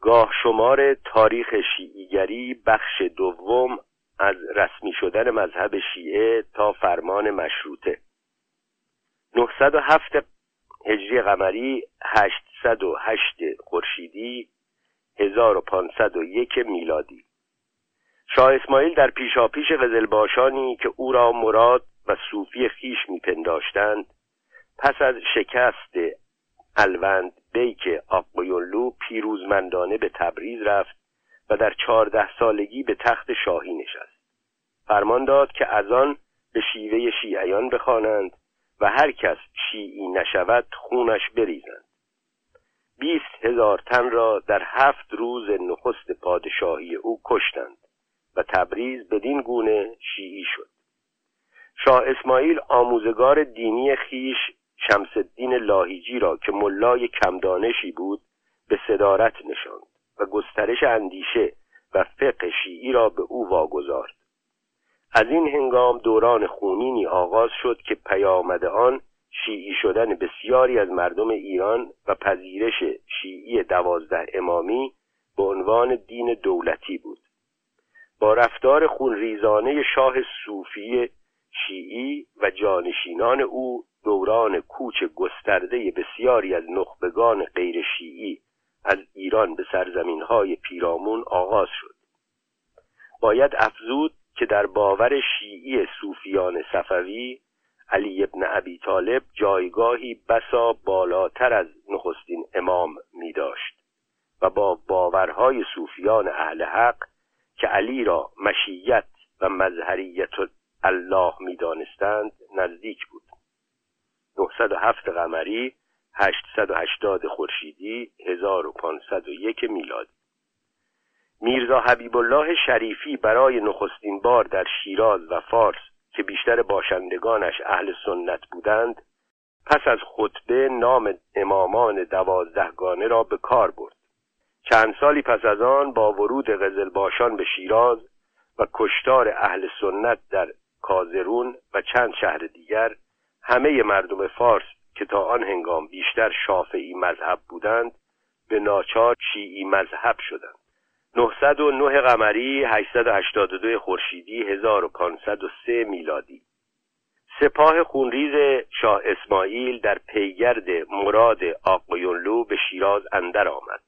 گاه شمار تاریخ شیعیگری بخش دوم از رسمی شدن مذهب شیعه تا فرمان مشروطه. 907 هجری قمری 808 خورشیدی 1501 میلادی. شاه اسماعیل در پیشاپیش قزلباشانی که او را مراد و صوفی خیش میپنداشتند پس از شکست الوند بیک آقایونلو پیروزمندانه به تبریز رفت و در چهارده سالگی به تخت شاهی نشست. فرمان داد که از آن به شیوه شیعیان بخوانند و هر کس شیعی نشود خونش بریزند. بیست هزار تن را در هفت روز نخست پادشاهی او کشتند و تبریز بدین گونه شیعی شد. شاه اسماعیل آموزگار دینی خیش شمس الدین لاهیجی را که ملای کمدانشی بود به صدارت نشاند و گسترش اندیشه و فقه شیعی را به او واگذارد. از این هنگام دوران خونینی آغاز شد که پیامد آن شیعی شدن بسیاری از مردم ایران و پذیرش شیعی دوازده امامی به عنوان دین دولتی بود. با رفتار خونریزانه شاه صوفی شیعی و جانشینان او دوران کوچ گسترده بسیاری از نخبگان غیر شیعی از ایران به سرزمین های پیرامون آغاز شد. باید افزود که در باور شیعی صوفیان صفوی علی ابن ابی طالب جایگاهی بسا بالاتر از نخستین امام می داشت و با باورهای صوفیان اهل حق که علی را مشیت و مظهریت الله می دانستند نزدیک بود. 907 قمری 880 خورشیدی 1501 میلادی. میرزا حبیب الله شریفی برای نخستین بار در شیراز و فارس که بیشتر باشندگانش اهل سنت بودند پس از خطبه نام امامان دوازدهگانه را به کار برد. چند سالی پس از آن با ورود باشان به شیراز و کشتار اهل سنت در کازرون و چند شهر دیگر همه مردم فارس که تا آن هنگام بیشتر شافعی مذهب بودند به ناچار شیعی مذهب شدند. 909 قمری 882 خورشیدی 1503 میلادی. سپاه خونریز شاه اسماعیل در پیگرد مراد آقایونلو به شیراز اندر آمد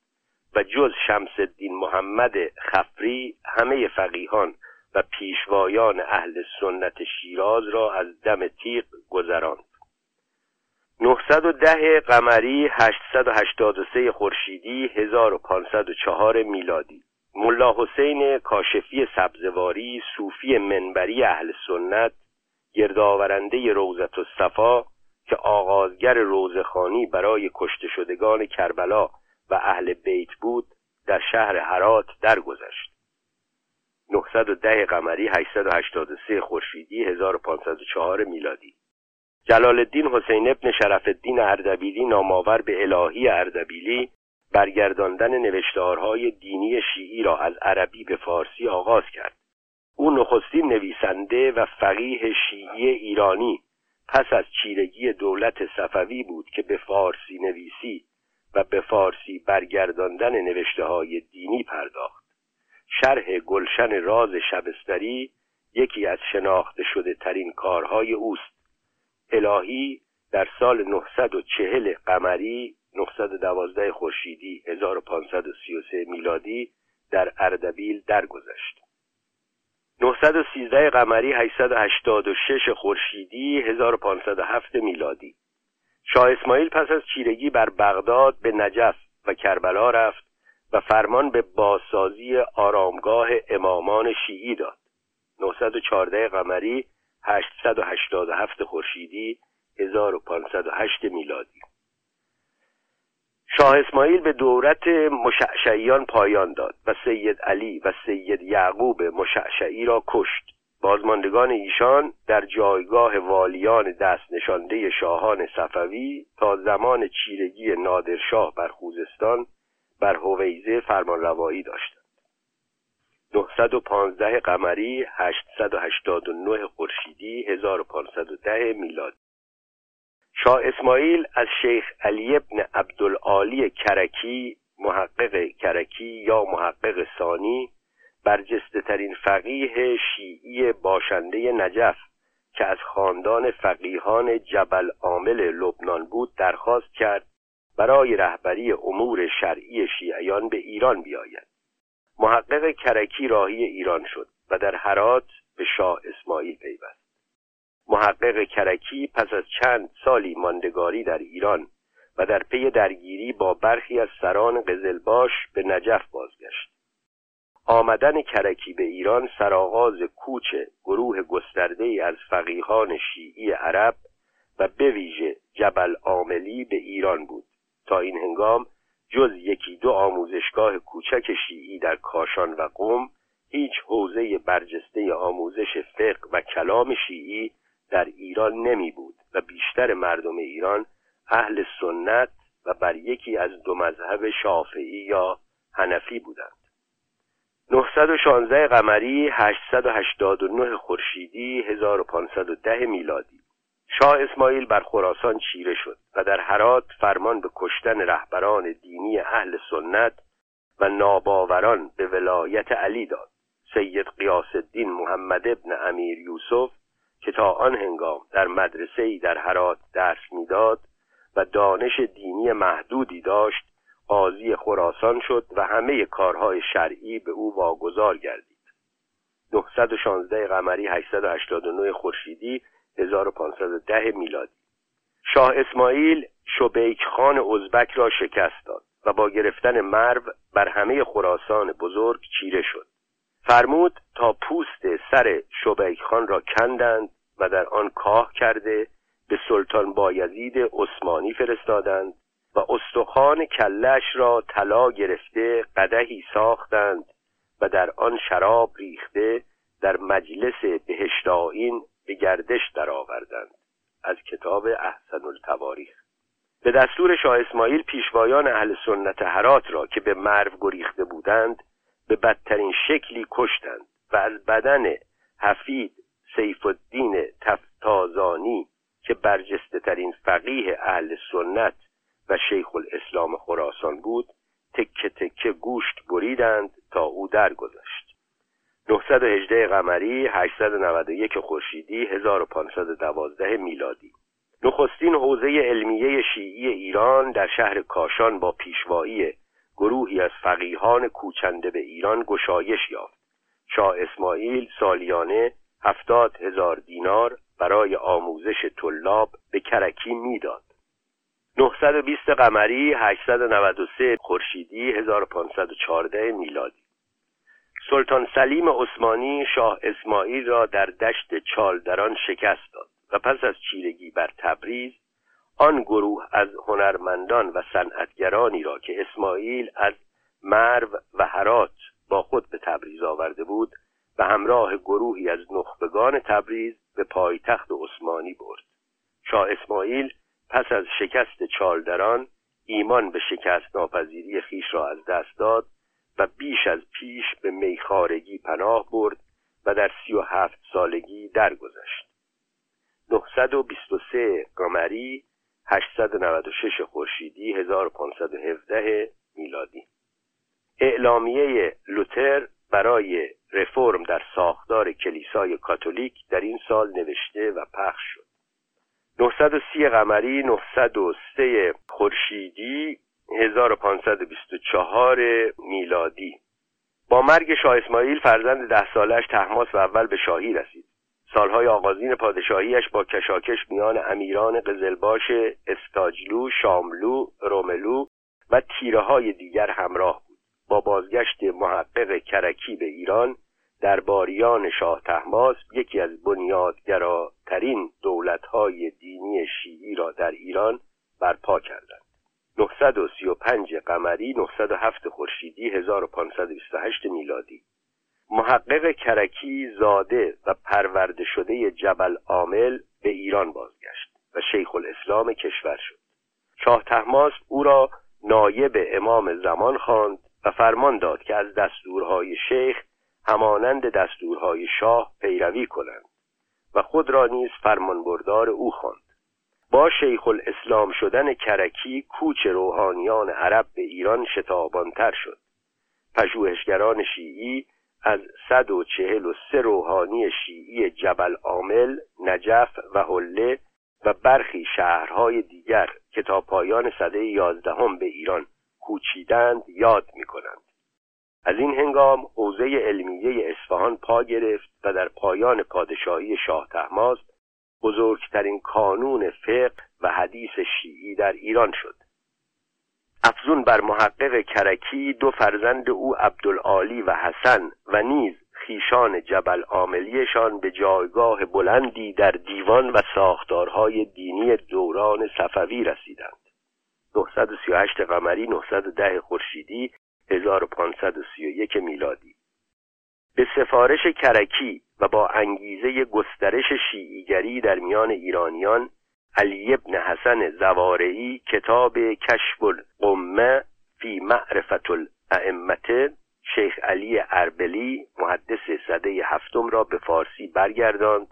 و جز شمس الدین محمد خفری همه فقیهان و پیشوایان اهل سنت شیراز را از دم تیغ گذراند. 910 قمری 883 خورشیدی 1504 میلادی. ملا حسین کاشفی سبزواری صوفی منبری اهل سنت گردآورنده روزت و صفا که آغازگر روزخانی برای کشته شدگان کربلا و اهل بیت بود در شهر حرات درگذشت. 910 قمری 883 خورشیدی 1504 میلادی. جلال الدین حسین ابن شرف الدین اردبیلی نامآور به الهی اردبیلی برگرداندن نوشتارهای دینی شیعی را از عربی به فارسی آغاز کرد. او نخستین نویسنده و فقیه شیعی ایرانی پس از چیرگی دولت صفوی بود که به فارسی نویسی و به فارسی برگرداندن نوشته های دینی پرداخت. شرح گلشن راز شبستری یکی از شناخته شده ترین کارهای اوست. الهی در سال 940 قمری 912 خورشیدی 1533 میلادی در اردبیل درگذشت. 913 قمری 886 خورشیدی 1507 میلادی. شاه اسماعیل پس از چیرگی بر بغداد به نجف و کربلا رفت و فرمان به بازسازی آرامگاه امامان شیعی داد. 914 قمری 887 خورشیدی 1508 میلادی. شاه اسماعیل به دورت مشعشعیان پایان داد و سید علی و سید یعقوب مشعشعی را کشت. بازماندگان ایشان در جایگاه والیان دست نشانده شاهان صفوی تا زمان چیرگی نادرشاه بر خوزستان بر هویزه فرمانروایی داشتند 915 قمری 889 خورشیدی 1510 میلادی. شاه اسماعیل از شیخ علی ابن عبدالعالی کرکی محقق کرکی یا محقق ثانی برجسته ترین فقیه شیعی باشنده نجف که از خاندان فقیهان جبل عامل لبنان بود درخواست کرد برای رهبری امور شرعی شیعیان به ایران بیاید. محقق کرکی راهی ایران شد و در حرات به شاه اسماعیل پیوست. محقق کرکی پس از چند سالی ماندگاری در ایران و در پی درگیری با برخی از سران قزلباش به نجف بازگشت. آمدن کرکی به ایران سرآغاز کوچ گروه گسترده از فقیهان شیعی عرب و به ویژه جبل عاملی به ایران بود. تا این هنگام جز یکی دو آموزشگاه کوچک شیعی در کاشان و قم هیچ حوزه برجسته آموزش فقه و کلام شیعی در ایران نمی بود و بیشتر مردم ایران اهل سنت و بر یکی از دو مذهب شافعی یا هنفی بودند. 916 قمری 889 خورشیدی 1510 میلادی. شاه اسماعیل بر خراسان چیره شد و در حرات فرمان به کشتن رهبران دینی اهل سنت و ناباوران به ولایت علی داد. سید قیاس الدین محمد ابن امیر یوسف که تا آن هنگام در مدرسه ای در حرات درس می‌داد و دانش دینی محدودی داشت قاضی خراسان شد و همه کارهای شرعی به او واگذار گردید. 916 قمری 889 خورشیدی 1510 میلادی. شاه اسماعیل شبیک خان ازبک را شکست داد و با گرفتن مرو بر همه خراسان بزرگ چیره شد. فرمود تا پوست سر شبیک خان را کندند و در آن کاه کرده به سلطان بایزید عثمانی فرستادند و استخوان کلش را طلا گرفته قدهی ساختند و در آن شراب ریخته در مجلس بهشتائین به گردش درآوردند. از کتاب احسن التواریخ. به دستور شاه اسماعیل پیشوایان اهل سنت هرات را که به مرو گریخته بودند به بدترین شکلی کشتند و از بدن حفید سیف الدین تفتازانی که برجسته ترین فقیه اهل سنت و شیخ الاسلام خراسان بود تکه تکه گوشت بریدند تا او درگذشت. 918 قمری 891 خورشیدی 1512 میلادی. نخستین حوزه علمیه شیعی ایران در شهر کاشان با پیشوایی گروهی از فقیهان کوچنده به ایران گشایش یافت. شاه اسماعیل سالیانه هفتاد هزار دینار برای آموزش طلاب به کرکی می‌داد. 920 قمری 893 خورشیدی 1514 میلادی. سلطان سلیم عثمانی شاه اسماعیل را در دشت چالدران شکست داد و پس از چیرگی بر تبریز آن گروه از هنرمندان و صنعتگرانی را که اسماعیل از مرو و هرات با خود به تبریز آورده بود به همراه گروهی از نخبگان تبریز به پایتخت عثمانی برد. شاه اسماعیل پس از شکست چالدران ایمان به شکست ناپذیری خیش را از دست داد و بیش از پیش به میخارگی پناه برد و در سی و هفت سالگی درگذشت. 923 قمری 896 خورشیدی 1517 میلادی. اعلامیه لوتر برای رفرم در ساختار کلیسای کاتولیک در این سال نوشته و پخش شد. 930 قمری 903 خورشیدی 1524 میلادی. با مرگ شاه اسماعیل فرزند ده سالش تحماس و اول به شاهی رسید. سالهای آغازین پادشاهیش با کشاکش میان امیران قزلباش استاجلو، شاملو، روملو و تیره های دیگر همراه بود. با بازگشت محقق کرکی به ایران درباریان شاه تحماس یکی از بنیادگراترین دولتهای دینی شیعی را در ایران برپا کردند. 935 قمری 907 خورشیدی 1528 میلادی. محقق کرکی زاده و پرورده شده جبل عامل به ایران بازگشت و شیخ الاسلام کشور شد. شاه تحماس او را نایب امام زمان خواند و فرمان داد که از دستورهای شیخ همانند دستورهای شاه پیروی کنند و خود را نیز فرمانبردار او خواند. با شیخ الاسلام شدن کرکی کوچ روحانیان عرب به ایران شتابانتر شد پژوهشگران شیعی از صد و چهل و سه روحانی شیعی جبل عامل نجف و حله و برخی شهرهای دیگر که تا پایان سده یازدهم به ایران کوچیدند یاد می کنند. از این هنگام حوزه علمیه اصفهان پا گرفت و در پایان پادشاهی شاه تحماس بزرگترین کانون فقه و حدیث شیعی در ایران شد. افزون بر محقق کرکی دو فرزند او عبدالعالی و حسن و نیز خیشان جبل عاملیشان به جایگاه بلندی در دیوان و ساختارهای دینی دوران صفوی رسیدند. 938 قمری 910 خورشیدی 1531 میلادی. به سفارش کرکی و با انگیزه گسترش شیعیگری در میان ایرانیان علی ابن حسن زوارعی کتاب کشف القمه فی معرفت الائمه شیخ علی اربلی محدث صده هفتم را به فارسی برگرداند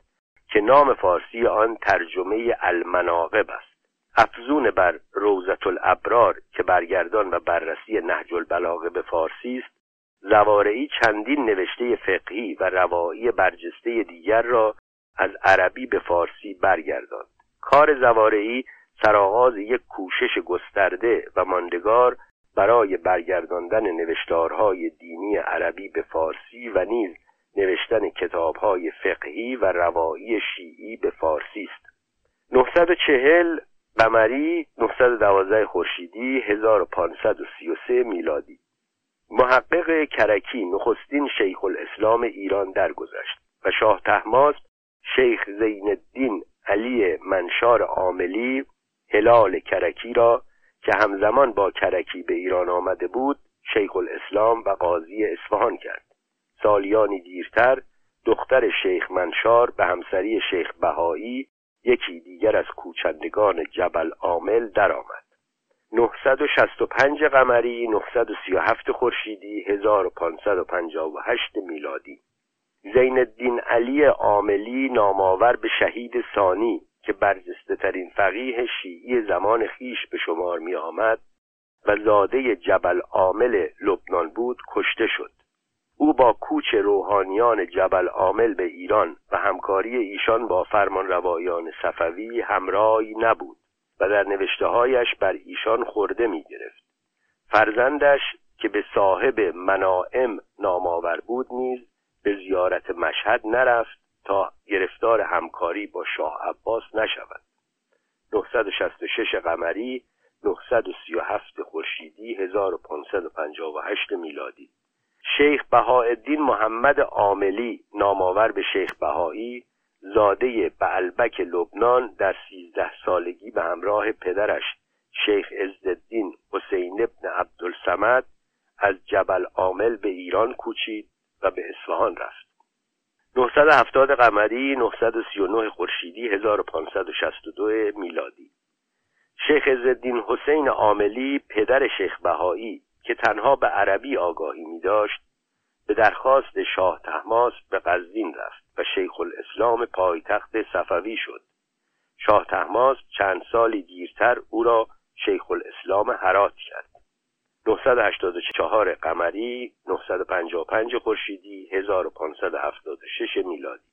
که نام فارسی آن ترجمه المناقب است. افزون بر روزت الابرار که برگردان و بررسی نهج البلاغه به فارسی است زوارعی چندین نوشته فقهی و روایی برجسته دیگر را از عربی به فارسی برگرداند. کار زوارعی سرآغاز یک کوشش گسترده و ماندگار برای برگرداندن نوشتارهای دینی عربی به فارسی و نیز نوشتن کتابهای فقهی و روایی شیعی به فارسی است. 940 قمری 912 خورشیدی 1533 میلادی. محقق کرکی نخستین شیخ الاسلام ایران درگذشت و شاه تحماس شیخ زین الدین علی منشار عاملی هلال کرکی را که همزمان با کرکی به ایران آمده بود شیخ الاسلام و قاضی اصفهان کرد. سالیانی دیرتر دختر شیخ منشار به همسری شیخ بهایی یکی دیگر از کوچندگان جبل عامل درآمد. 965 قمری 937 خورشیدی 1558 میلادی. زین الدین علی عاملی نامآور به شهید ثانی که برجسته ترین فقیه شیعی زمان خیش به شمار می آمد و زاده جبل عامل لبنان بود کشته شد. او با کوچ روحانیان جبل عامل به ایران و همکاری ایشان با فرمان روایان صفوی همراهی نبود. و در نوشتههایش بر ایشان خورده می گرفت فرزندش که به صاحب منائم نامآور بود نیز به زیارت مشهد نرفت تا گرفتار همکاری با شاه عباس نشود. 966 قمری 937 خورشیدی 1558 میلادی. شیخ بهاءالدین محمد عاملی نامآور به شیخ بهایی زاده بعلبک لبنان در سیزده سالگی به همراه پدرش شیخ عزالدین حسین ابن عبدالسمد از جبل عامل به ایران کوچید و به اصفهان رفت. 970 قمری 939 خورشیدی 1562 میلادی. شیخ عزالدین حسین عاملی پدر شیخ بهایی که تنها به عربی آگاهی می داشت به درخواست شاه تحماس به قزوین رفت و شیخ الاسلام پایتخت صفوی شد. شاه تحماس چند سالی دیرتر او را شیخ الاسلام هرات کرد. 984 قمری 955 خورشیدی 1576 میلادی.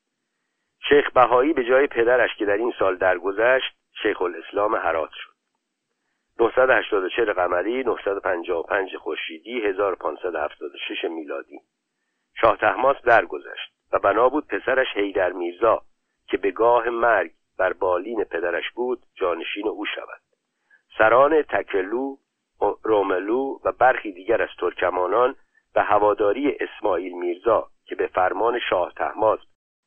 شیخ بهایی به جای پدرش که در این سال درگذشت شیخ الاسلام هرات شد. 984 قمری 955 خورشیدی 1576 میلادی. شاه تحماس درگذشت و بنا بود پسرش هیدر میرزا که به گاه مرگ بر بالین پدرش بود جانشین او شود. سران تکلو روملو و برخی دیگر از ترکمانان به هواداری اسماعیل میرزا که به فرمان شاه تحماس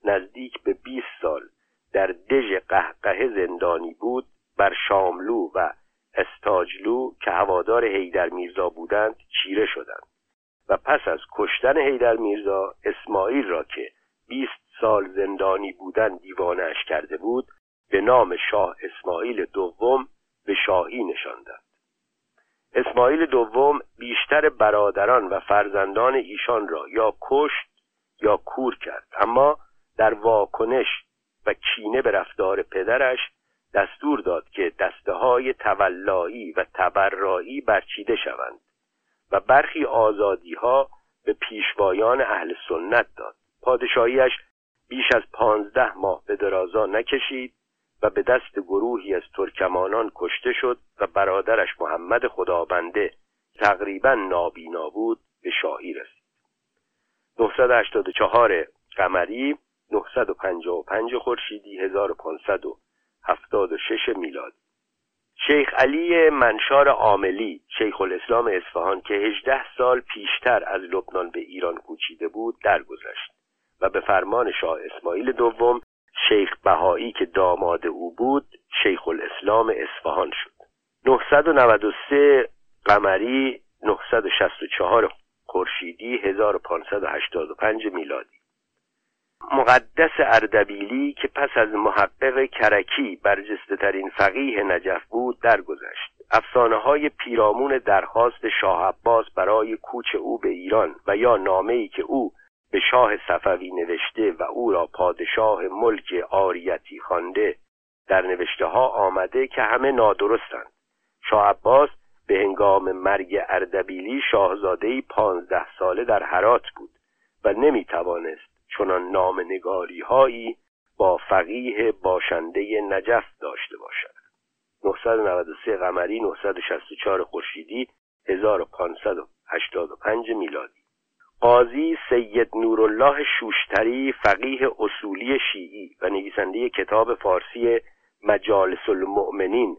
نزدیک به 20 سال در دژ قهقه زندانی بود بر شاملو و استاجلو که هوادار هیدر میرزا بودند چیره شدند. و پس از کشتن هیدر میرزا اسماعیل را که 20 سال زندانی بودن دیوانش کرده بود به نام شاه اسماعیل دوم به شاهی نشاندند. اسماعیل دوم بیشتر برادران و فرزندان ایشان را یا کشت یا کور کرد اما در واکنش و کینه به رفتار پدرش دستور داد که دسته های تولایی و تبرایی برچیده شوند. و برخی آزادی ها به پیشوایان اهل سنت داد. پادشاهیش بیش از پانزده ماه به درازا نکشید و به دست گروهی از ترکمانان کشته شد و برادرش محمد خدابنده تقریبا نابینا بود به شاهی رسید. 984 قمری 955 خورشیدی 1576 میلادی. شیخ علی منشار عاملی شیخ الاسلام اصفهان که 18 سال پیشتر از لبنان به ایران کوچیده بود درگذشت و به فرمان شاه اسماعیل دوم شیخ بهایی که داماد او بود شیخ الاسلام اصفهان شد. 993 قمری 964 خورشیدی 1585 میلادی. مقدس اردبیلی که پس از محقق کرکی برجسته ترین فقیه نجف بود درگذشت. افسانه های پیرامون درخواست شاه عباس برای کوچ او به ایران و یا نامه ای که او به شاه صفوی نوشته و او را پادشاه ملک آریتی خوانده در نوشته ها آمده که همه نادرستند. شاه عباس به هنگام مرگ اردبیلی شاهزادهی پانزده ساله در حرات بود و نمی توانست چنان نامنگاری هایی با فقیه باشنده نجف داشته باشد. 993 قمری 964 خورشیدی 1585 میلادی. قاضی سید نورالله شوشتری فقیه اصولی شیعی و نویسنده کتاب فارسی مجالس المؤمنین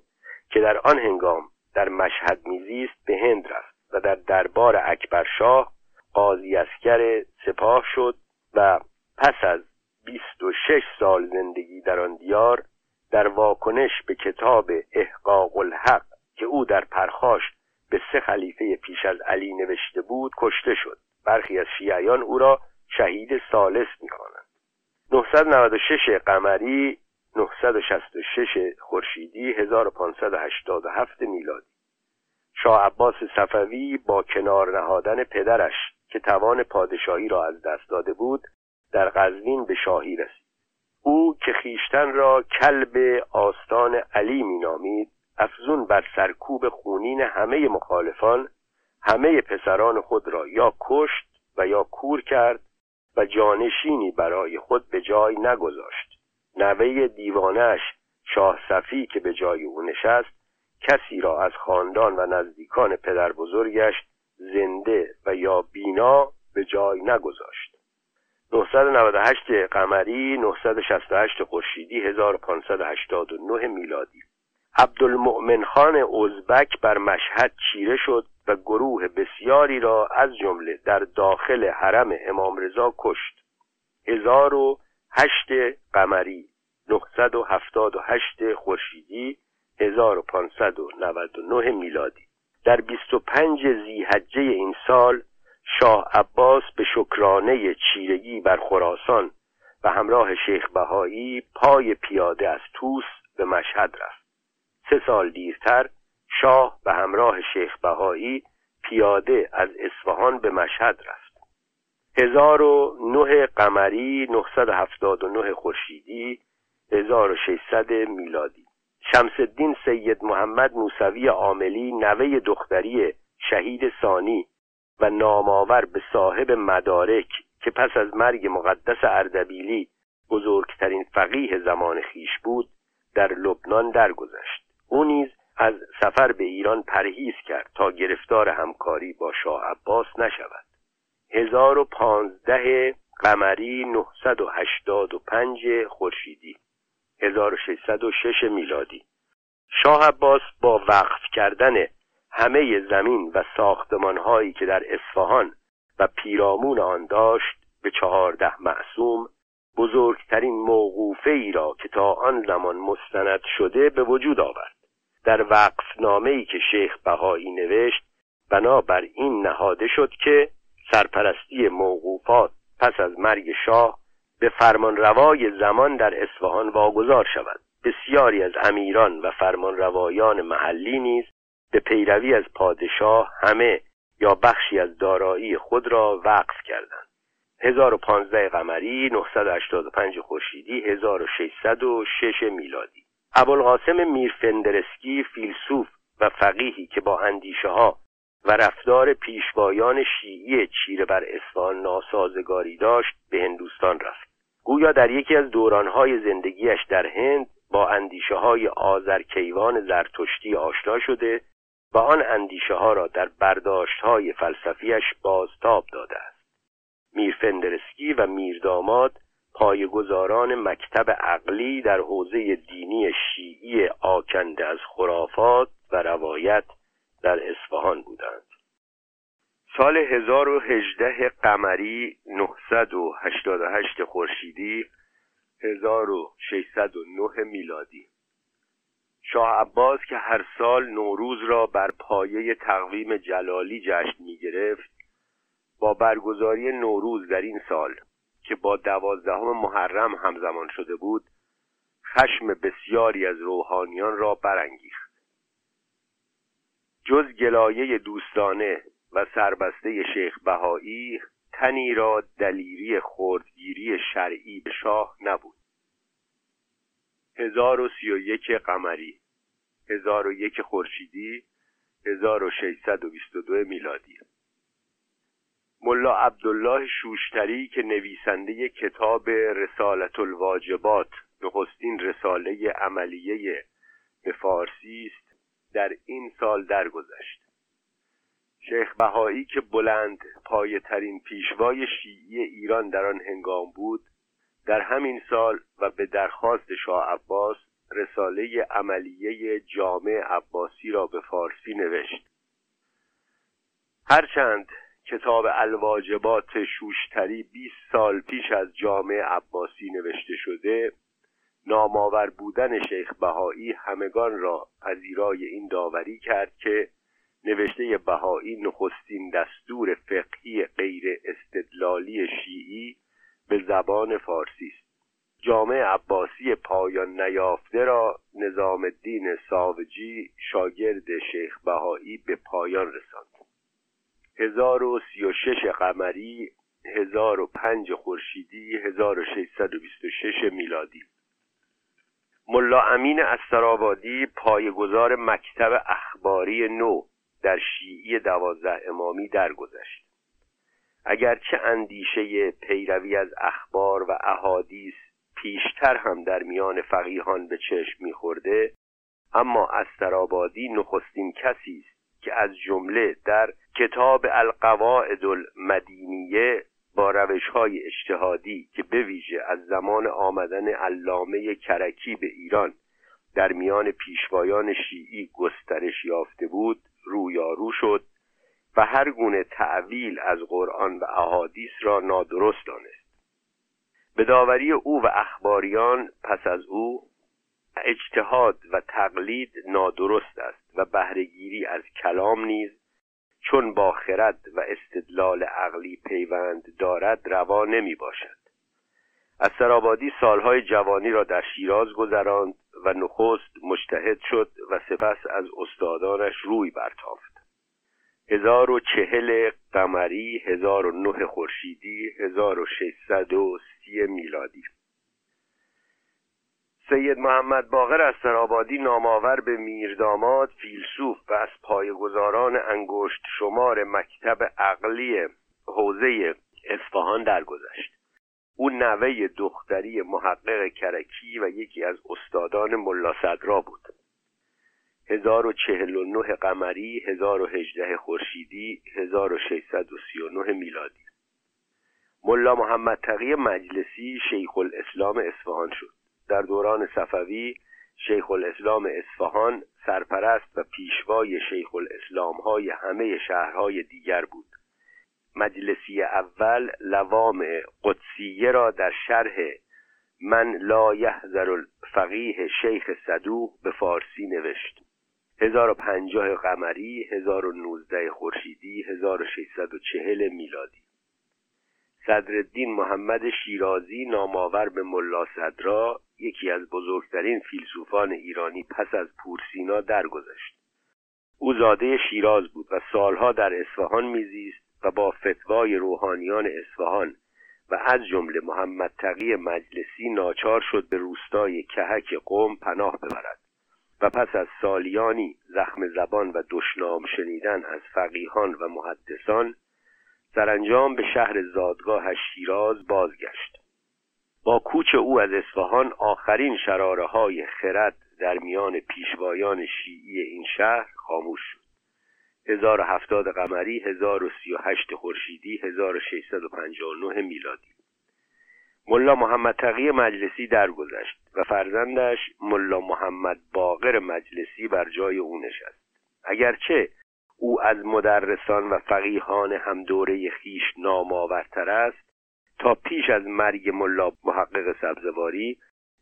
که در آن هنگام در مشهد میزیست به هند رفت و در دربار اکبرشاه قاضی اسکر سپاه شد و پس از بیست و شش سال زندگی در آن دیار در واکنش به کتاب احقاق الحق که او در پرخاش به سه خلیفه پیش از علی نوشته بود کشته شد. برخی از شیعیان او را شهید سالس می‌خوانند. 996 قمری 966 خورشیدی 1587 میلادی. شاه عباس صفوی با کنار نهادن پدرش که توان پادشاهی را از دست داده بود در قزوین به شاهی رسید. او که خیشتن را کلب آستان علی مینامید افزون بر سرکوب خونین همه مخالفان همه پسران خود را یا کشت و یا کور کرد و جانشینی برای خود به جای نگذاشت. نوه دیوانش شاه صفی که به جای او نشست کسی را از خاندان و نزدیکان پدر بزرگش زنده و یا بینا به جای نگذاشت. 998 قمری 968 خورشیدی 1589 میلادی. عبدالمؤمن خان ازبک بر مشهد چیره شد و گروه بسیاری را از جمله در داخل حرم امام رضا کشت. 1008 قمری 978 خورشیدی 1599 میلادی. در 25 زیحجه این سال شاه عباس به شکرانه چیرگی بر خراسان و همراه شیخ بهایی پای پیاده از توس به مشهد رفت. سه سال دیرتر شاه به همراه شیخ بهایی پیاده از اصفهان به مشهد رفت. 1009 قمری 979 خورشیدی 1600 میلادی. شمس سید محمد موسوی عاملی نوه دختری شهید ثانی و نامآور به صاحب مدارک که پس از مرگ مقدس اردبیلی بزرگترین فقیه زمان خیش بود در لبنان درگذشت. او نیز از سفر به ایران پرهیز کرد تا گرفتار همکاری با شاه عباس نشود. هزار و پانزده قمری نهصد و هشتاد و پنج خورشیدی 1606 میلادی. شاه عباس با وقف کردن همه زمین و ساختمان هایی که در اصفهان و پیرامون آن داشت به چهارده معصوم بزرگترین موقوفه ای را که تا آن زمان مستند شده به وجود آورد. در وقف نامه ای که شیخ بهایی نوشت بنابر این نهاده شد که سرپرستی موقوفات پس از مرگ شاه به فرمانروای زمان در اصفهان واگذار شود. بسیاری از امیران و فرمانروایان محلی نیز به پیروی از پادشاه همه یا بخشی از دارایی خود را وقف کردند. 1015 قمری 985 خورشیدی 1606 میلادی. ابوالقاسم میرفندرسکی فیلسوف و فقیهی که با اندیشه ها و رفتار پیشوایان شیعی چیره بر اصفهان ناسازگاری داشت به هندوستان رفت. گویا در یکی از دورانهای زندگیش در هند با اندیشه های آذرکیوان زرتشتی آشنا شده و آن اندیشه ها را در برداشت های فلسفیش بازتاب داده است. میرفندرسکی و میرداماد پایگزاران مکتب عقلی در حوزه دینی شیعی آکنده از خرافات و روایت در اصفهان بودند. سال 1018 قمری 988 خورشیدی 1609 میلادی. شاه عباس که هر سال نوروز را بر پایه تقویم جلالی جشن می گرفت با برگزاری نوروز در این سال که با دوازدهم محرم همزمان شده بود خشم بسیاری از روحانیان را برانگیخت. جز گلایه دوستانه و سربسته شیخ بهایی تنی را دلیری خردگیری شرعی به شاه نبود. هزار و سی و یک قمری هزار و یک خورشیدی هزار و ششصد و بیست و دو میلادی. ملا عبدالله شوشتری که نویسنده کتاب رسالت الواجبات نخستین رساله عملیه به فارسی است در این سال درگذشت. شیخ بهایی که بلند پایه ترین پیشوای شیعی ایران در آن هنگام بود در همین سال و به درخواست شاه عباس رساله عملیه جامع عباسی را به فارسی نوشت. هرچند کتاب الواجبات شوشتری 20 سال پیش از جامع عباسی نوشته شده نامآور بودن شیخ بهایی همگان را پذیرای این داوری کرد که نوشته بهایی نخستین دستور فقهی غیر استدلالی شیعی به زبان فارسی است. جامع عباسی پایان نیافته را نظام الدین ساوجی شاگرد شیخ بهایی به پایان رساند. هزار و سی و شش قمری هزار و پنج خورشیدی هزار و ششصد و بیست و شش میلادی. ملا امین استرابادی پایگزار مکتب اخباری نو. در شیعی دوازده امامی درگذشت. اگرچه اندیشه پیروی از اخبار و احادیث پیشتر هم در میان فقیهان به چشم میخورده اما استرابادی نخستین کسی است که از جمله در کتاب القواعد المدینیه با روش های اجتهادی که به ویژه از زمان آمدن علامه کرکی به ایران در میان پیشوایان شیعی گسترش یافته بود رویارو شد و هر گونه تعویل از قرآن و احادیث را نادرست دانست. به داوری او و اخباریان پس از او اجتهاد و تقلید نادرست است و بهرهگیری از کلام نیز چون با خرد و استدلال عقلی پیوند دارد روا نمی باشد از سرابادی سالهای جوانی را در شیراز گذراند و نخست مجتهد شد و سپس از استادانش روی برتافت. هزار و چهل قمری هزار و نه خورشیدی هزار و ششصد و سی میلادی. سید محمد باقر از سرابادی نامآور به میرداماد فیلسوف و از پایگزاران انگشت شمار مکتب عقلی حوزه اصفهان درگذشت. او نوه دختری محقق کرکی و یکی از استادان ملا صدرا بود. هزار و چهل و نه قمری هزار و هجده خورشیدی هزار و ششصد و سی و نه میلادی. ملا محمد تقی مجلسی شیخ الاسلام اصفهان شد. در دوران صفوی شیخ الاسلام اصفهان سرپرست و پیشوای شیخ الاسلام های همه شهرهای دیگر بود. مجلسی اول لوام قدسیه را در شرح من لا یحذر الفقیه شیخ صدوق به فارسی نوشت. 1050 قمری 1019 خورشیدی 1640 میلادی. صدرالدین محمد شیرازی نامآور به ملا صدرا یکی از بزرگترین فیلسوفان ایرانی پس از پورسینا درگذشت. او زاده شیراز بود و سالها در اصفهان میزیست و با فتوای روحانیان اصفهان و از جمله محمد تقی مجلسی ناچار شد به روستای کهک قوم پناه ببرد و پس از سالیانی زخم زبان و دشنام شنیدن از فقیهان و محدثان سرانجام به شهر زادگاه شیراز بازگشت. با کوچ او از اصفهان آخرین شراره های خرد در میان پیشوایان شیعی این شهر خاموش شد. 1070 قمری 1038 خورشیدی 1659 میلادی. ملا محمد تقی مجلسی درگذشت و فرزندش ملا محمد باقر مجلسی بر جای او نشست. اگرچه او از مدرسان و فقیهان هم دوره خیش نامآورتر است تا پیش از مرگ ملا محقق سبزواری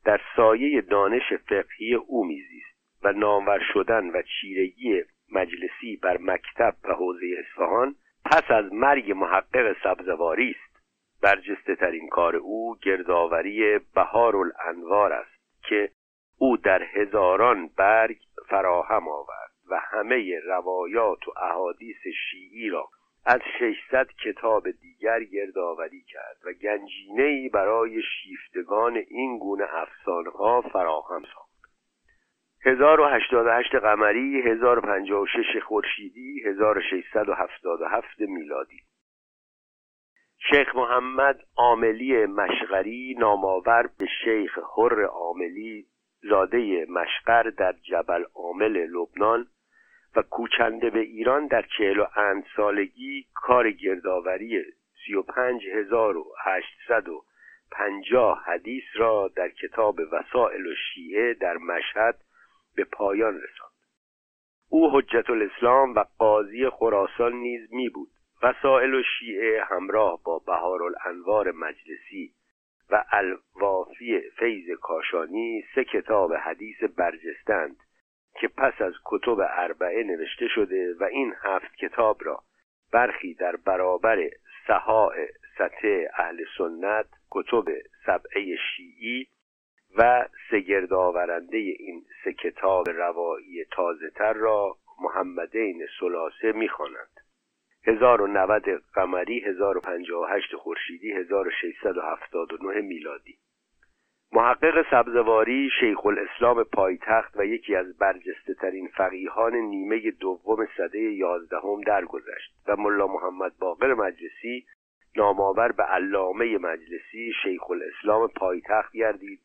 در سایه دانش فقهی او میزیست و نامور شدن و چیرگی مجلسی بر مکتب و حوزه اصفهان پس از مرگ محقق سبزواری است. برجسته ترین کار او گردآوری بهار الانوار است که او در هزاران برگ فراهم آورد و همه روایات و احادیث شیعی را از 600 کتاب دیگر گردآوری کرد و گنجینه‌ای برای شیفتگان این گونه افسانه ها فراهم ساخت. 1088 قمری 1056 خورشیدی 1677 میلادی. شیخ محمد عاملی مشغری نامآور به شیخ حر عاملی زاده مشغر در جبل عامل لبنان و کوچنده به ایران در چهل و اند سالگی کار گردآوری سی و پنج هزار و و پنجاه حدیث را در کتاب وسائل و شیعه در مشهد به پایان رساند. او حجت الاسلام و قاضی خراسان نیز می بود. وسائل و شیعه همراه با بهار الانوار مجلسی و الوافی فیض کاشانی سه کتاب حدیث برجستند که پس از کتب اربعه نوشته شده و این هفت کتاب را برخی در برابر سهاء سطح اهل سنت کتب سبعه شیعی و سگرد آورنده این سه کتاب روایی تازه تر را محمدین سلاسه می‌خوانند. 1090 قمری 1058 خورشیدی 1679 میلادی. محقق سبزواری شیخ الاسلام پایتخت و یکی از برجسته ترین فقیهان نیمه دوم صده یازدهم درگذشت و ملا محمد باقر مجلسی نامآور به علامه مجلسی شیخ الاسلام پایتخت گردید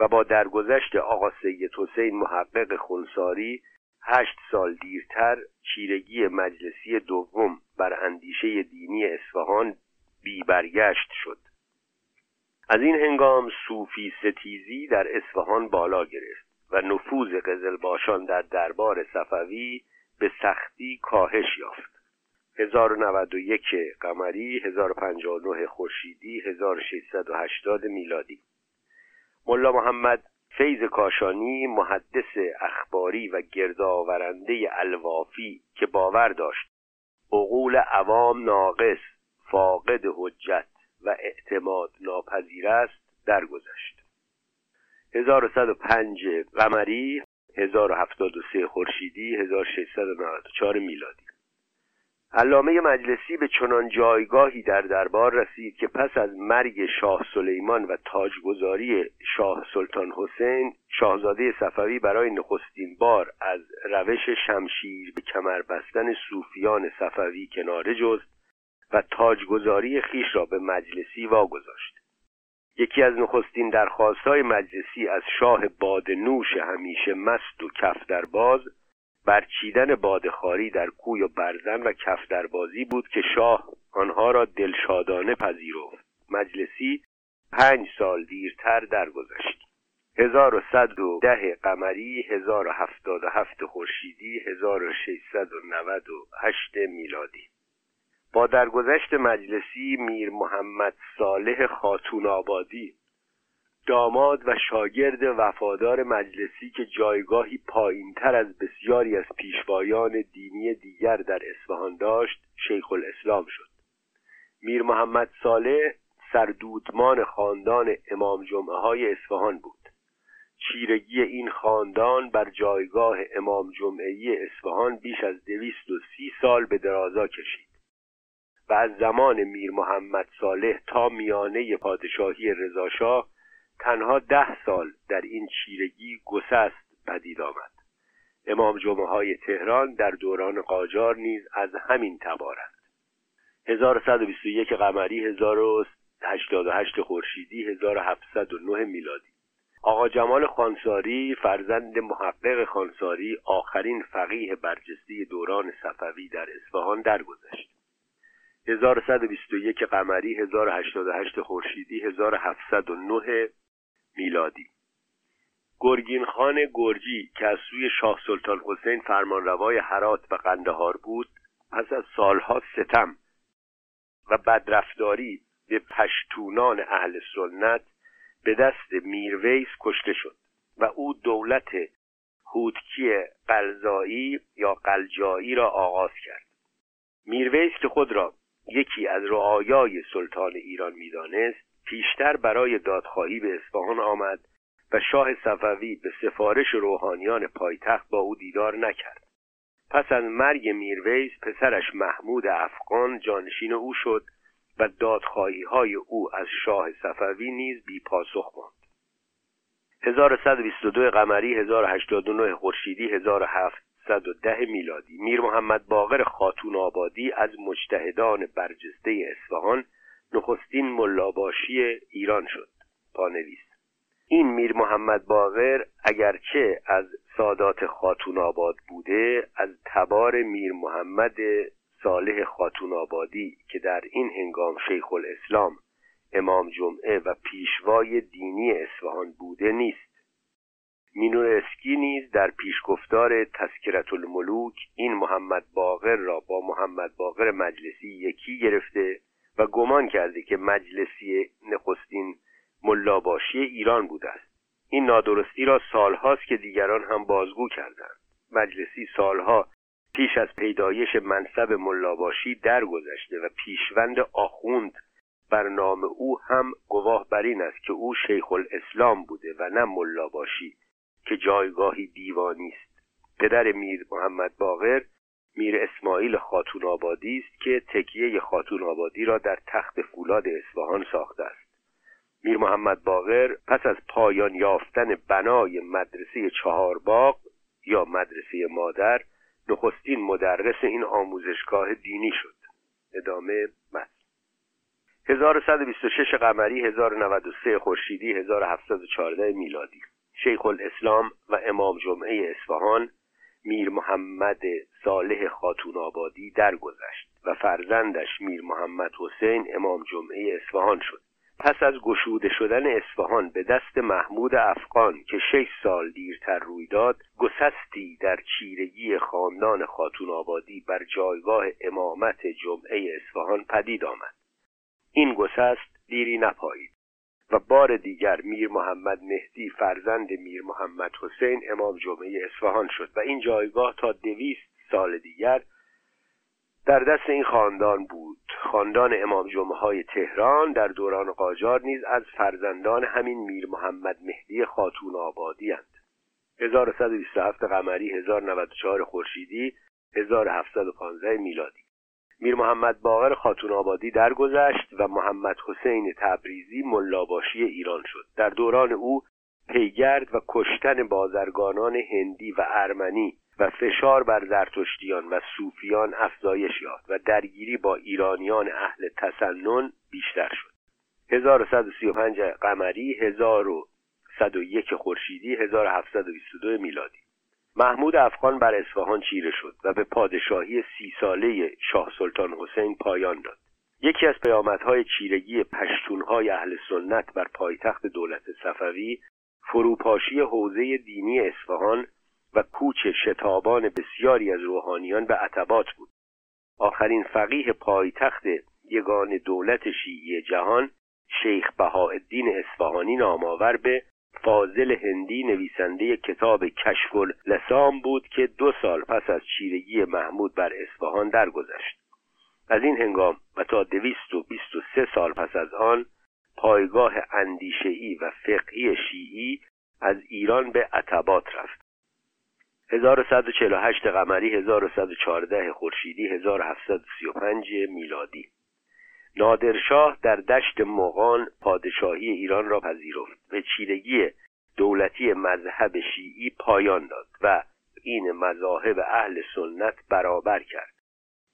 و با درگذشت آقا سید حسین محقق خونساری هشت سال دیرتر چیرگی مجلسی دوم بر اندیشه دینی اصفهان بی برگشت شد. از این هنگام صوفی ستیزی در اصفهان بالا گرفت و نفوذ قزلباشان در دربار صفوی به سختی کاهش یافت. 1091 قمری 1059 خورشیدی 1680 میلادی. ملا محمد فیض کاشانی محدث اخباری و گردآورنده الوافی که باور داشت. عقول عوام ناقص فاقد حجت و اعتماد ناپذیر است درگذشت. 1105 قمری 1073 خورشیدی 1694 میلادی. علامه مجلسی به چنان جایگاهی در دربار رسید که پس از مرگ شاه سلیمان و تاجگذاری شاه سلطان حسین شاهزاده صفوی برای نخستین بار از روش شمشیر به کمر بستن صوفیان صفوی کناره جست و تاجگذاری خیش را به مجلسی واگذاشت. یکی از نخستین درخواستهای مجلسی از شاه بادنوش همیشه مست و کف در باز برچیدن بادخاری در کوی و برزن و کف دربازی بود که شاه آنها را دلشادانه پذیرفت. مجلسی پنج سال دیرتر درگذشت. 1110 قمری 1077 خورشیدی 1698 میلادی. با درگذشت مجلسی میر محمد صالح خاتون آبادی داماد و شاگرد وفادار مجلسی که جایگاهی پایینتر از بسیاری از پیشوایان دینی دیگر در اصفهان داشت شیخ الاسلام شد. میر محمد صالح سردودمان خاندان امام جمعه های اصفهان بود. چیرگی این خاندان بر جایگاه امام جمعه اصفهان بیش از دویست و سی سال به درازا کشید و از زمان میر محمد صالح تا میانه پادشاهی رضاشاه تنها ده سال در این چیرگی گسست پدید آمد. امام جمعه های تهران در دوران قاجار نیز از همین تبارند. 1121 قمری 1088 خورشیدی 1709 میلادی. آقا جمال خانساری فرزند محقق خانساری آخرین فقیه برجسته دوران صفوی در اصفهان درگذشت. 1121 قمری 1088 خورشیدی 1709 میلادی. گرگین خان گرجی که از سوی شاه سلطان حسین فرمانروای هرات و قندهار بود پس از سالها ستم و بدرفتاری به پشتونان اهل سنت به دست میرویس کشته شد و او دولت هودکی قلزایی یا قلجایی را آغاز کرد. میرویس که خود را یکی از رعایای سلطان ایران می‌دانست پیشتر برای دادخواهی به اصفهان آمد و شاه صفوی به سفارش روحانیان پایتخت با او دیدار نکرد. پس از مرگ میرویس پسرش محمود افغان جانشین او شد و دادخواهی های او از شاه صفوی نیز بی پاسخ ماند 1122 قمری 1089 خورشیدی 1710 میلادی میر محمد باقر خاتون آبادی از مجتهدان برجسته اصفهان نخستین ملاباشی ایران شد. پانویس. این میر محمد باقر اگرچه از سادات خاتون آباد بوده از تبار میر محمد صالح خاتون آبادی که در این هنگام شیخ الاسلام امام جمعه و پیشوای دینی اصفهان بوده نیست. مینور اسکی نیز در پیشگفتار تذکرت الملوک این محمد باقر را با محمد باقر مجلسی یکی گرفته و گمان کرده که مجلسی نخستین ملاباشی ایران بوده است. این نادرستی را سالهاست که دیگران هم بازگو کردند. مجلسی سالها پیش از پیدایش منصب ملاباشی درگذشته و پیشوند آخوند بر نام او هم گواه بر این است که او شیخ الاسلام بوده و نه ملاباشی که جایگاهی دیوانی است. پدر میر محمد باقر میر اسماعیل خاتون آبادی است که تکیه خاتون آبادی را در تخت فولاد اصفهان ساخته است. میر محمد باقر پس از پایان یافتن بنای مدرسه چهارباغ یا مدرسه مادر نخستین مدرس این آموزشگاه دینی شد. ادامه متن. 1126 قمری 1093 خورشیدی 1714 میلادی. شیخ الاسلام و امام جمعه اصفهان میر محمد صالح خاتون آبادی درگذشت و فرزندش میر محمد حسین امام جمعه اصفهان شد. پس از گشوده شدن اصفهان به دست محمود افغان که شش سال دیرتر روی داد گسستی در چیرگی خاندان خاتون آبادی بر جایگاه امامت جمعه اصفهان پدید آمد. این گسست دیری نپایید. و بار دیگر میر محمد مهدی فرزند میر محمد حسین امام جمعه اصفهان شد و این جایگاه تا دویست سال دیگر در دست این خاندان بود. خاندان امام جمعه های تهران در دوران قاجار نیز از فرزندان همین میر محمد مهدی خاتون آبادی هند 1127 قمری 1094 خورشیدی 1715 میلادی. میر محمد باقر خاتون آبادی درگذشت و محمد حسین تبریزی ملاباشی ایران شد. در دوران او پیگرد و کشتن بازرگانان هندی و ارمنی و فشار بر زرتشتیان و صوفیان افزایش یافت و درگیری با ایرانیان اهل تسنن بیشتر شد. 1135 قمری 1101 خورشیدی 1722 میلادی. محمود افغان بر اصفهان چیره شد و به پادشاهی سی ساله شاه سلطان حسین پایان داد. یکی از پیامدهای چیرگی پشتونهای اهل سنت بر پایتخت دولت صفوی فروپاشی حوزه دینی اصفهان و کوچ شتابان بسیاری از روحانیان به عتبات بود. آخرین فقیه پایتخت یگان دولت شیعی جهان شیخ بهاءالدین اصفهانی نامآور به فاضل هندی نویسنده کتاب کشف لسام بود که دو سال پس از چیرگی محمود بر اصفهان درگذشت. از این هنگام و تا دویست و بیست و سه سال پس از آن پایگاه اندیشهای و فقهی شیعی از ایران به عتبات رفت. 1148 قمری 1114 خورشیدی 1735 میلادی. نادرشاه در دشت مغان پادشاهی ایران را پذیرفت به چیرگی دولتی مذهب شیعی پایان داد و این مذاهب اهل سنت برابر کرد.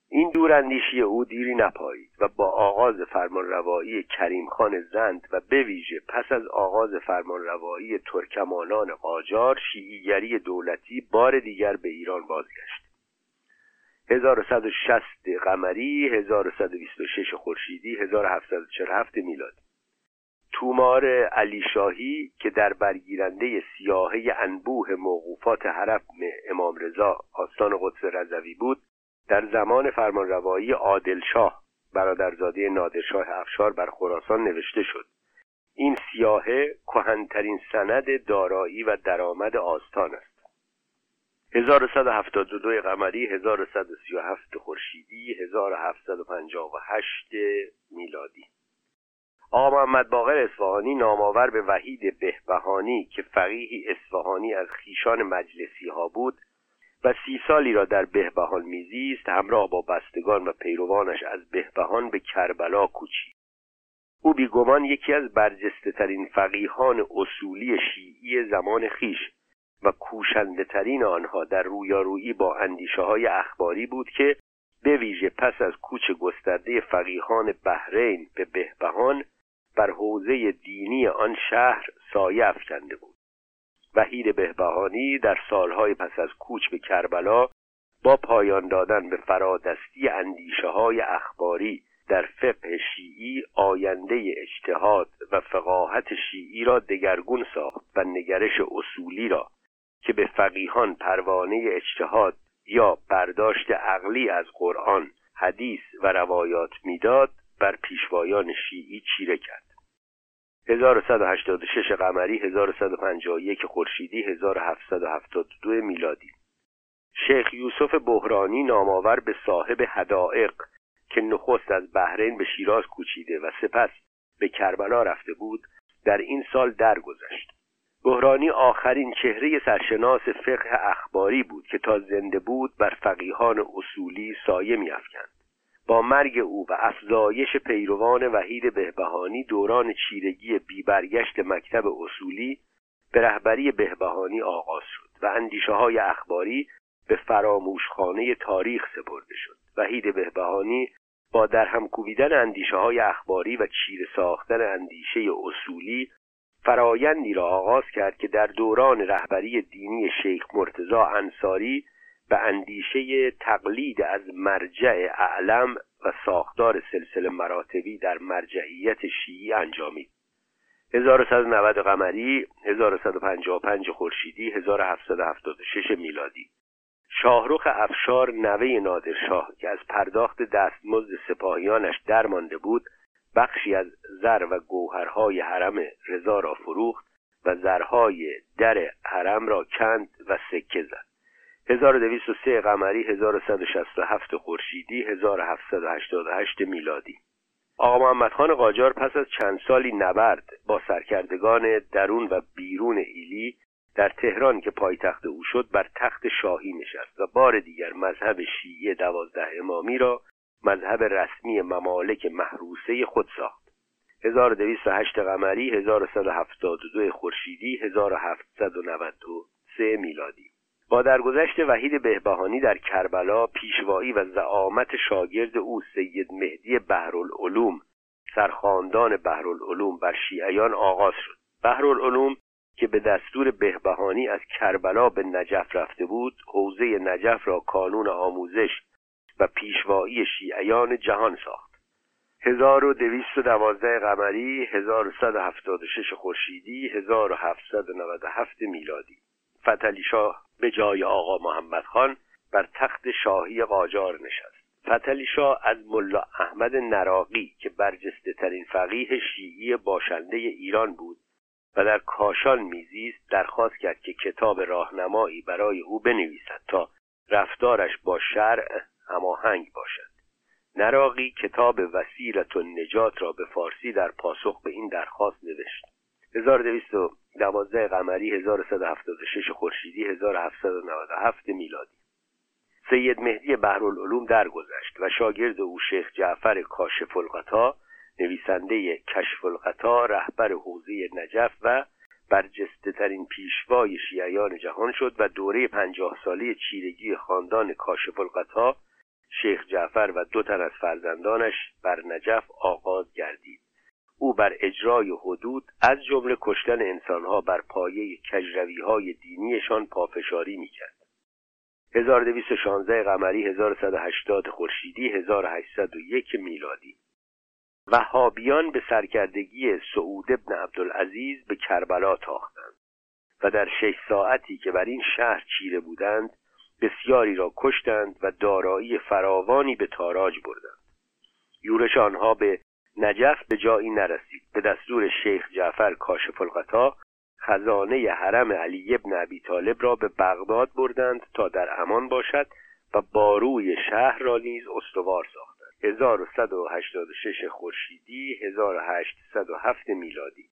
این دوراندیشی او دیری نپایید و با آغاز فرمانروایی کریم خان زند و به ویژه پس از آغاز فرمانروایی ترکمانان قاجار شیعیگری دولتی بار دیگر به ایران بازگشت. 1160 قمری 1126 خورشیدی 1747 میلادی تومار علی شاهی که در برگیرنده سیاهه انبوه موقوفات حرم امام رضا آستان قدس رضوی بود در زمان فرمانروایی عادلشاه برادرزاده نادرشاه افشار بر خراسان نوشته شد. این سیاهه کهنترین سند دارایی و درآمد آستان است. 1172 قمری 1137 خورشیدی 1758 میلادی. آقا محمد باقر اصفهانی نامآور به وحید بهبهانی که فقیهی اصفهانی از خیشان مجلسی ها بود و سی سالی را در بهبهان میزیست همراه با بستگان و پیروانش از بهبهان به کربلا کوچید. او بیگمان یکی از برجسته ترین فقیهان اصولی شیعی زمان خیش و کوشنده ترین آنها در رویارویی با اندیشه های اخباری بود که به ویژه پس از کوچ گسترده فقیهان بحرین به بهبهان بر حوزه دینی آن شهر سایه افکنده بود. وحید بهبهانی در سالهای پس از کوچ به کربلا با پایان دادن به فرادستی اندیشه های اخباری در فقه شیعی آینده اجتهاد و فقاهت شیعی را دگرگون ساخت و نگرش اصولی را که به فقیهان پروانه اجتهاد یا برداشت عقلی از قرآن حدیث و روایات می‌داد بر پیشوایان شیعی چیره کرد. 1186 قمری 1151 خورشیدی 1772 میلادی. شیخ یوسف بحرانی نامآور به صاحب حدائق که نخست از بحرین به شیراز کوچیده و سپس به کربلا رفته بود در این سال درگذشت. بحرانی آخرین چهره سرشناس فقه اخباری بود که تا زنده بود بر فقیهان اصولی سایه میافکند. با مرگ او و افزایش پیروان وحید بهبهانی دوران چیرگی بیبرگشت مکتب اصولی به رهبری بهبهانی آغاز شد و اندیشه های اخباری به فراموشخانه تاریخ سپرده شد. وحید بهبهانی با درهم کوبیدن اندیشه های اخباری و چیره ساختن اندیشه اصولی فرایندی را آغاز کرد که در دوران رهبری دینی شیخ مرتزا انصاری به اندیشه تقلید از مرجع اعلم و ساختار سلسله مراتبی در مرجعیت شیعی انجامید 1190 قمری 1155 خورشیدی 1776 میلادی. شاهرخ افشار نوه نادرشاه که از پرداخت دستمزد سپاهیانش درمانده بود بخشی از زر و گوهرهای حرم رضا را فروخت و زرهای در حرم را کند و سکه زد. 1203 قمری 1167 خورشیدی 1788 میلادی. آقا محمد خان قاجار پس از چند سالی نبرد با سرکردگان درون و بیرون ایلی در تهران که پایتخت او شد بر تخت شاهی نشست و بار دیگر مذهب شیعه دوازده امامی را مذهب رسمی ممالک محروسه خود ساخت. 1208 قمری 1172 خورشیدی 1793 میلادی. با درگذشت وحید بهبهانی در کربلا پیشوایی و زعامت شاگرد او سید مهدی بحرالعلوم سرخاندان بحرالعلوم بر شیعیان آغاز شد. بحرالعلوم که به دستور بهبهانی از کربلا به نجف رفته بود حوزه نجف را کانون آموزش و پیشوایی شیعیان جهان ساخت. 1212 قمری 1176 خورشیدی 1797 میلادی. فتلی شاه به جای آقا محمد خان بر تخت شاهی قاجار نشست. فتلی شاه از ملا احمد نراقی که برجسته ترین فقیه شیعی باشنده ایران بود و در کاشان میزیست درخواست کرد که کتاب راهنمایی برای او بنویسد تا رفتارش با شرع هماهنگ باشد. نراقی کتاب وسیلت و نجات را به فارسی در پاسخ به این درخواست نوشت. 1212 قمری 1176 خورشیدی 1797 میلادی. سید مهدی بحرالعلوم درگذشت و شاگرد او شیخ جعفر کاشف القطا نویسنده کشف القطا رهبر حوزه نجف و برجسته ترین پیشوای شیعیان جهان شد و دوره پنجاه ساله چیرگی خاندان کاشف القطا شیخ جعفر و دو تن از فرزندانش بر نجف آغاز گردید. او بر اجرای حدود از جمله کشتن انسانها بر پایه کجروی های دینیشان پافشاری می‌کرد. 1216 قمری 1180 خورشیدی 1801 میلادی. وهابیان به سرکردگی سعود ابن عبدالعزیز به کربلا تاختند و در شش ساعتی که بر این شهر چیره بودند بسیاری را کشتند و دارایی فراوانی به تاراج بردند. یورش آنها به نجف به جایی نرسید. به دستور شیخ جعفر کاشف القطا خزانه حرم علی ابن ابی طالب را به بغداد بردند تا در امان باشد و باروی شهر را نیز استوار ساختند. 1186 خورشیدی 1807 میلادی.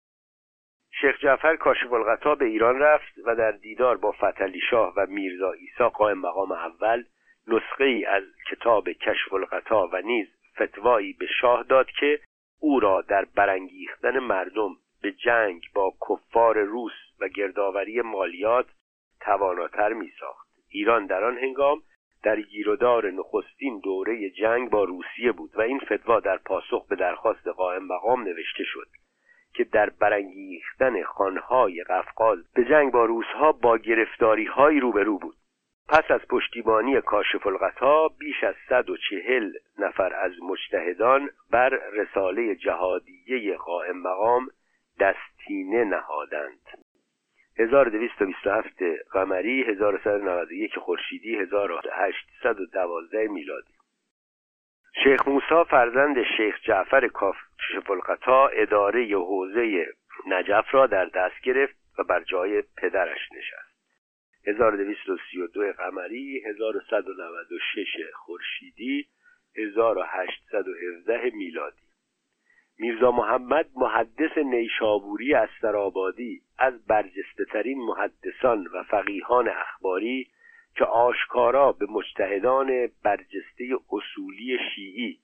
شیخ جعفر کاشف القطا به ایران رفت و در دیدار با فتلی شاه و میرزا عیسی قائم مقام اول نسخه ای از کتاب کشف القطا و نیز فتوایی به شاه داد که او را در برانگیختن مردم به جنگ با کفار روس و گردآوری مالیات تواناتر می ساخت. ایران در آن هنگام در گیرودار نخستین دوره جنگ با روسیه بود و این فتوا در پاسخ به درخواست قائم مقام نوشته شد که در برانگیختن خانهای قفقاز به جنگ با روسها با گرفتاری های روبرو بود. پس از پشتیبانی کاشف القطا بیش از صد و چهل نفر از مجتهدان بر رساله جهادیه قائم مقام دستینه نهادند. 1227 قمری 1191 خورشیدی 1812 میلادی. شیخ موسی فرزند شیخ جعفر کاشف القطا اداره حوزه نجف را در دست گرفت و بر جای پدرش نشست. 1232 قمری 1196 خورشیدی 1817 میلادی. میرزا محمد محدث نیشابوری استرابادی از برجسته ترین محدثان و فقیهان اخباری که آشکارا به مجتهدان برجسته اصولی شیعی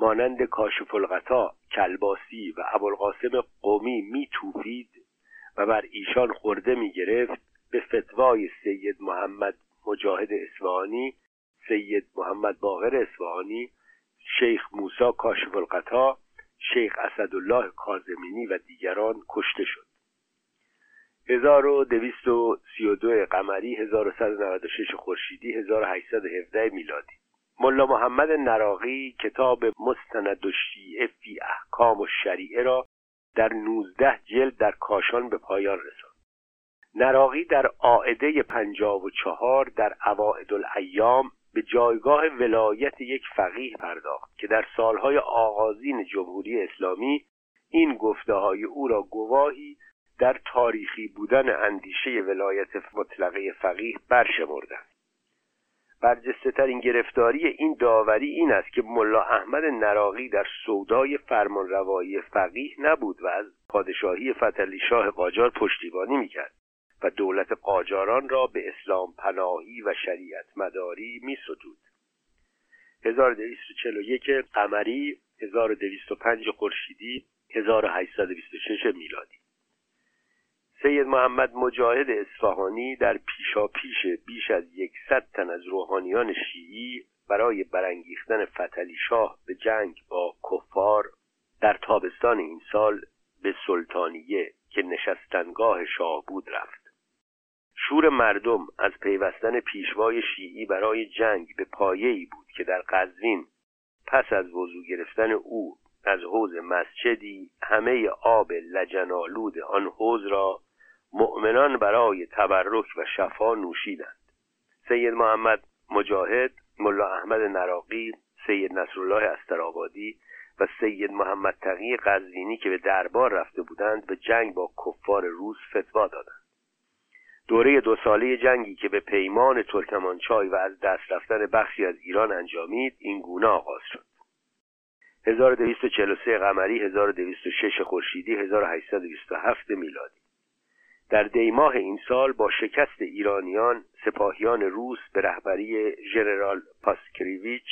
مانند کاشف القطا کلباسی و ابوالقاسم قومی میتوفید و بر ایشان خورده می‌گرفت به فتوای سید محمد مجاهد اصفهانی سید محمد باقر اصفهانی شیخ موسی کاشف القطا شیخ اسدالله کازمینی و دیگران کشته شد. 1232 قمری 1196 خورشیدی 1817 میلادی. ملا محمد نراقی کتاب مستند شیعه فی احکام و شریعه را در 19 جلد در کاشان به پایان رساند. نراقی در و چهار در عواعد الایام به جایگاه ولایت یک فقیه پرداخت که در سالهای آغازین جمهوری اسلامی این گفته های او را گواهی در تاریخی بودن اندیشه ولایت مطلقه فقیه برشمردند. برجسته ترین گرفتاری این داوری این است که ملا احمد نراقی در سودای فرمانروایی فقیه نبود و از پادشاهی فتلی شاه قاجار پشتیبانی می‌کرد و دولت قاجاران را به اسلام پناهی و شریعت مداری می ستود 1241 قمری 1205 خورشیدی 1826 میلادی. سید محمد مجاهد اصفهانی در پیشا پیش بیش از یکصد تن از روحانیان شیعی برای برانگیختن فتلی شاه به جنگ با کفار در تابستان این سال به سلطانیه که نشستنگاه شاه بود رفت. شور مردم از پیوستن پیشوای شیعی برای جنگ به پایه‌ای بود که در قزوین پس از وضوع گرفتن او از حوز مسجدی همه آب لجنالود آن حوز را مؤمنان برای تبرک و شفا نوشیدند. سید محمد مجاهد ملا احمد نراقی سید نصرالله استرآبادی و سید محمد تقی قزوینی که به دربار رفته بودند به جنگ با کفار روس فتوا دادند. دوره دو ساله جنگی که به پیمان ترکمانچای و از دست رفتن بخشی از ایران انجامید این گونه آغاز شد. 1243 قمری 1206 خورشیدی 1827 میلادی. در دیماه این سال با شکست ایرانیان سپاهیان روس به رهبری ژنرال پاسکوویچ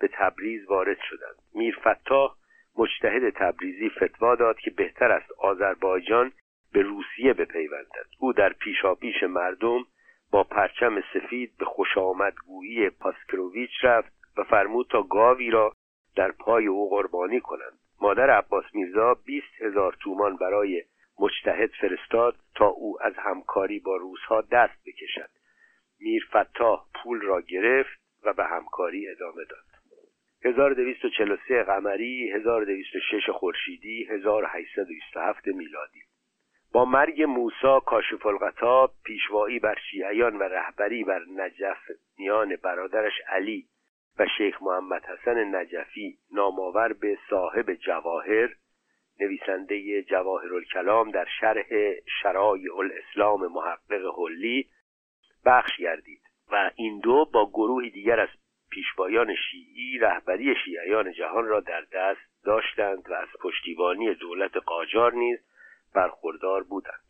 به تبریز وارد شدند. میر فتاح مجتهد تبریزی فتوا داد که بهتر است آذربایجان به روسیه بپیوندد. او در پیشاپیش مردم با پرچم سفید به خوشامدگویی پاسکوویچ رفت و فرمود تا گاوی را در پای او قربانی کنند. مادر عباس میرزا بیست هزار تومان برای مجتهد فرستاد تا او از همکاری با روزها دست بکشد. میر فتاح پول را گرفت و به همکاری ادامه داد. 1243 قمری 1206 خورشیدی 1827 میلادی. با مرگ موسا کاشف القطاب پیشوایی بر شیعیان و رهبری بر نجفیان برادرش علی و شیخ محمد حسن نجفی نامآور به صاحب جواهر نویسنده جواهر الکلام در شرح شرایع الاسلام محقق حلی بخش گردید و این دو با گروهی دیگر از پیشوایان شیعی رهبری شیعیان جهان را در دست داشتند و از پشتیبانی دولت قاجار نیز برخوردار بودند.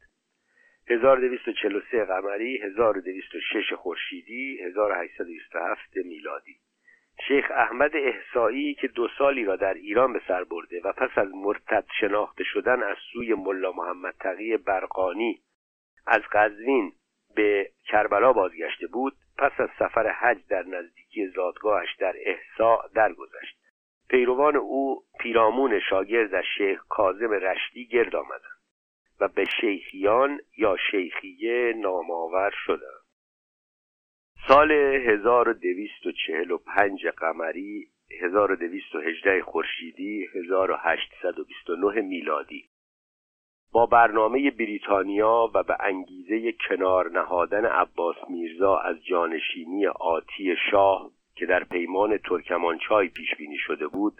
1243 قمری 1206 خورشیدی 1827 میلادی. شیخ احمد احسایی که دو سالی را در ایران به سر برده و پس از مرتد شناخته شدن از سوی ملا محمد تقی برقانی از قزوین به کربلا بازگشته بود پس از سفر حج در نزدیکی زادگاهش در احسا درگذشت. پیروان او پیرامون شاگردش شیخ کاظم رشدی گرد آمدند و به شیخیان یا شیخیه نامآور شدند. سال 1245 قمری 1218 خورشیدی 1829 میلادی. با برنامه بریتانیا و به انگیزه کنار نهادن عباس میرزا از جانشینی آتی شاه که در پیمان ترکمانچای پیش بینی شده بود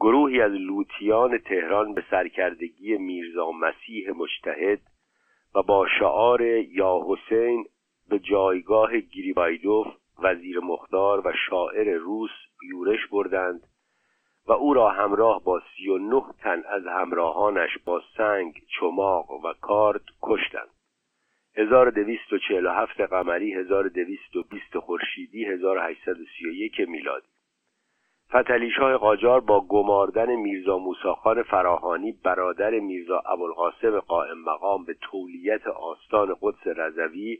گروهی از لوتیان تهران به سرکردگی میرزا مسیح مجتهد و با شعار یا حسین به جایگاه گریبایدوف وزیر مختار و شاعر روس یورش بردند و او را همراه با سی و نه تن از همراهانش با سنگ، چماق و کارد کشتند. 1247 قمری 1220 خورشیدی 1831 میلادی. فتلی شاه قاجار با گماردن میرزا موساخان فراهانی برادر میرزا ابوالقاسم قائم مقام به تولیت آستان قدس رضوی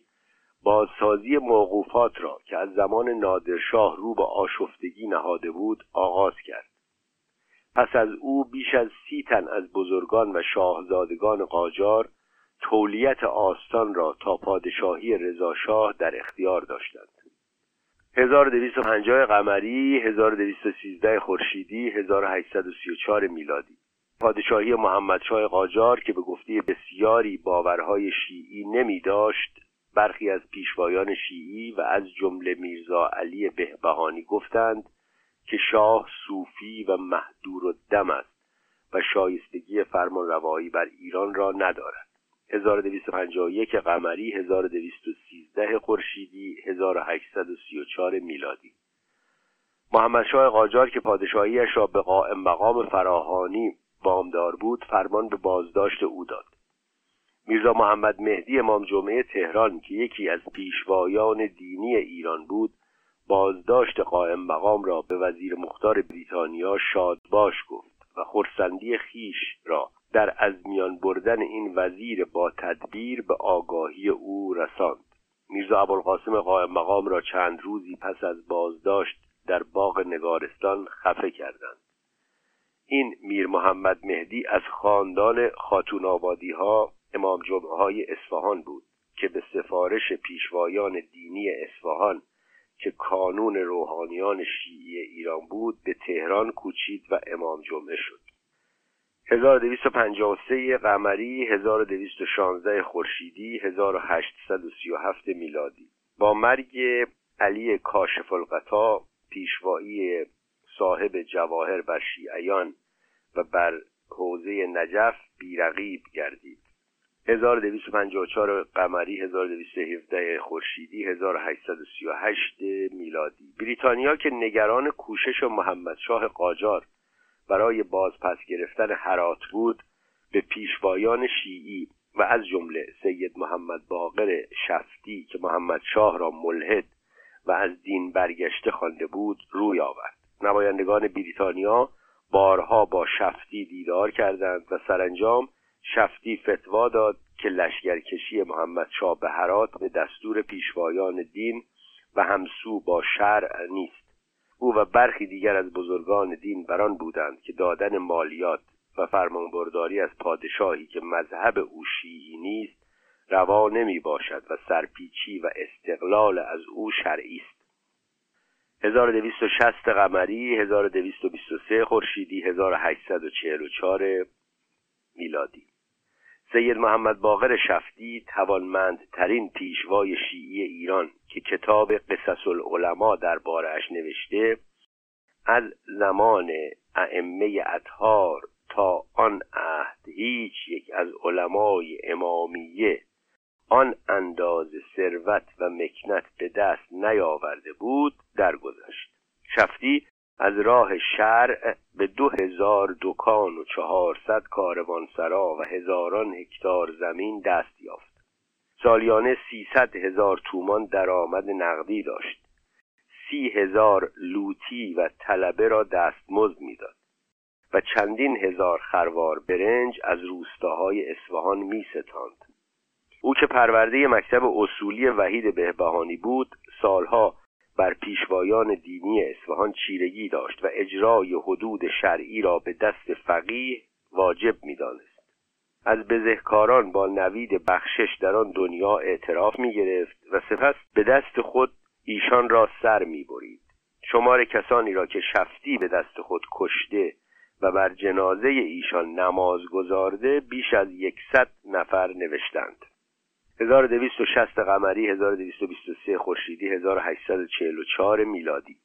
بازسازی موقوفات را که از زمان نادرشاه رو به آشفتگی نهاده بود آغاز کرد. پس از او بیش از سی تن از بزرگان و شاهزادگان قاجار تولیت آستان را تا پادشاهی رضاشاه در اختیار داشتند. 1250 قمری 1213 خورشیدی 1834 میلادی. پادشاهی محمدشاه قاجار که به گفته بسیاری باورهای شیعی نمی داشت برخی از پیشوایان شیعی و از جمله میرزا علی بهبهانی گفتند که شاه صوفی و محدور و دم است و شایستگی فرمان روایی بر ایران را ندارد. 1251 قمری 1213 خورشیدی 1834 میلادی. محمد شاه قاجار که پادشاهیش را به قائم مقام فراهانی وامدار بود فرمان به بازداشت او داد. میرزا محمد مهدی امام جمعه تهران که یکی از پیشوایان دینی ایران بود بازداشت قائم مقام را به وزیر مختار بریتانیا شادباش گفت و خورسندی خیش را در از میان بردن این وزیر با تدبیر به آگاهی او رساند. میرزا ابوالقاسم قائم مقام را چند روزی پس از بازداشت در باغ نگارستان خفه کردند. این میر محمد مهدی از خاندان خاتون آبادی ها امام جمعه های اصفهان بود که به سفارش پیشوایان دینی اصفهان که کانون روحانیان شیعی ایران بود به تهران کوچید و امام جمعه شد. 1253 قمری 1216 خورشیدی 1837 میلادی. با مرگ علی کاشف القطا پیشوایی صاحب جواهر بر شیعیان و بر حوزه نجف بیرقیب گردید. 1254 قمری 1217 خورشیدی 1838 میلادی. بریتانیا که نگران کوشش محمد شاه قاجار برای بازپس گرفتن هرات بود به پیشوایان شیعی و از جمله سید محمد باقر شفتی که محمد شاه را ملحد و از دین برگشته خوانده بود روی آورد. نمایندگان بریتانیا بارها با شفتی دیدار کردند و سرانجام شفتی فتوا داد که لشکرکشی محمد شاه به هرات به دستور پیشوایان دین و همسو با شرع نیست. او و برخی دیگر از بزرگان دین بران بودند که دادن مالیات و فرمانبرداری از پادشاهی که مذهب او شیعی نیست روا نمی باشد و سرپیچی و استقلال از او شرعی است. 1260 قمری 1223 خورشیدی 1844 میلادی. سید محمد باقر شفتی توانمندترین پیشوای شیعی ایران که کتاب قصص العلماء بارش نوشته از زمان ائمه اطهار تا آن عهد هیچ یک از علمای امامیه آن اندازه ثروت و مکنت به دست نیاورده بود درگذشت. شفتی از راه شرع به دو هزار دکان و چهارصد کاروانسرا و هزاران هکتار زمین دست یافت سالیانه سیصد هزار تومان درآمد نقدی داشت سی هزار لوتی و طلبه را دستمزد می‌داد و چندین هزار خروار برنج از روستاهای اصفهان می ستاند. او که پرورده مکتب اصولی وحید بهبهانی بود سالها بر پیشوایان دینی اصفهان چیرگی داشت و اجرای حدود شرعی را به دست فقیه واجب می‌دانست از بزهکاران با نوید بخشش در آن دنیا اعتراف می گرفت و سپس به دست خود ایشان را سر می برید. شمار کسانی را که شفتی به دست خود کشته و بر جنازه ایشان نماز گذارده بیش از یکصد نفر نوشتند 1260 قمری 1223 خورشیدی 1844 میلادی.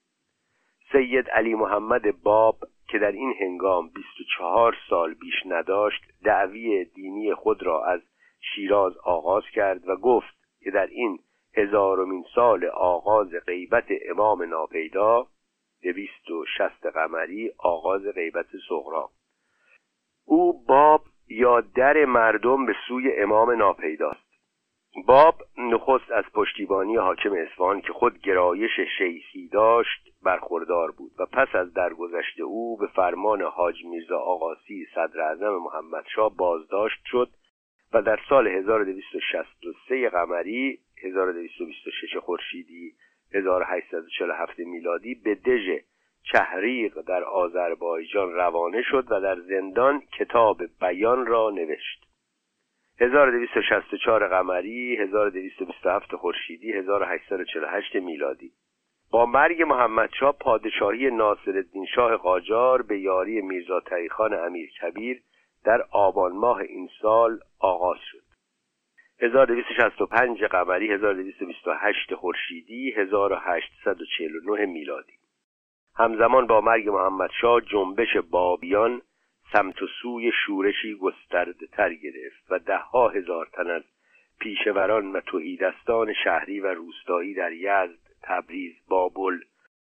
سید علی محمد باب که در این هنگام 24 سال بیش نداشت دعوی دینی خود را از شیراز آغاز کرد و گفت که در این هزارمین سال آغاز غیبت امام ناپیدا دویست و شست قمری آغاز غیبت سغرا او باب یا در مردم به سوی امام ناپیداست. باب نخست از پشتیبانی حاکم اصفهان که خود گرایش شیخی داشت برخوردار بود و پس از درگذشت او به فرمان حاج میرزا آقاسی صدر اعظم محمد شاه بازداشت شد و در سال 1263 قمری 1226 خورشیدی 1847 میلادی به دژ چهریق در آذربایجان روانه شد و در زندان کتاب بیان را نوشت. 1264 قمری 1227 خورشیدی 1848 میلادی. با مرگ محمدشاه پادشاهی ناصرالدین شاه قاجار به یاری میرزا تایخان امیر کبیر در آبان ماه این سال آغاز شد. 1265 قمری 1228 خورشیدی 1849 میلادی. همزمان با مرگ محمد شاه جنبش بابیان سمت و سوی شورشی گسترده تر گرفت و ده ها هزار تن از پیشوران و توهیدستان شهری و روستایی در یزد، تبریز، بابل،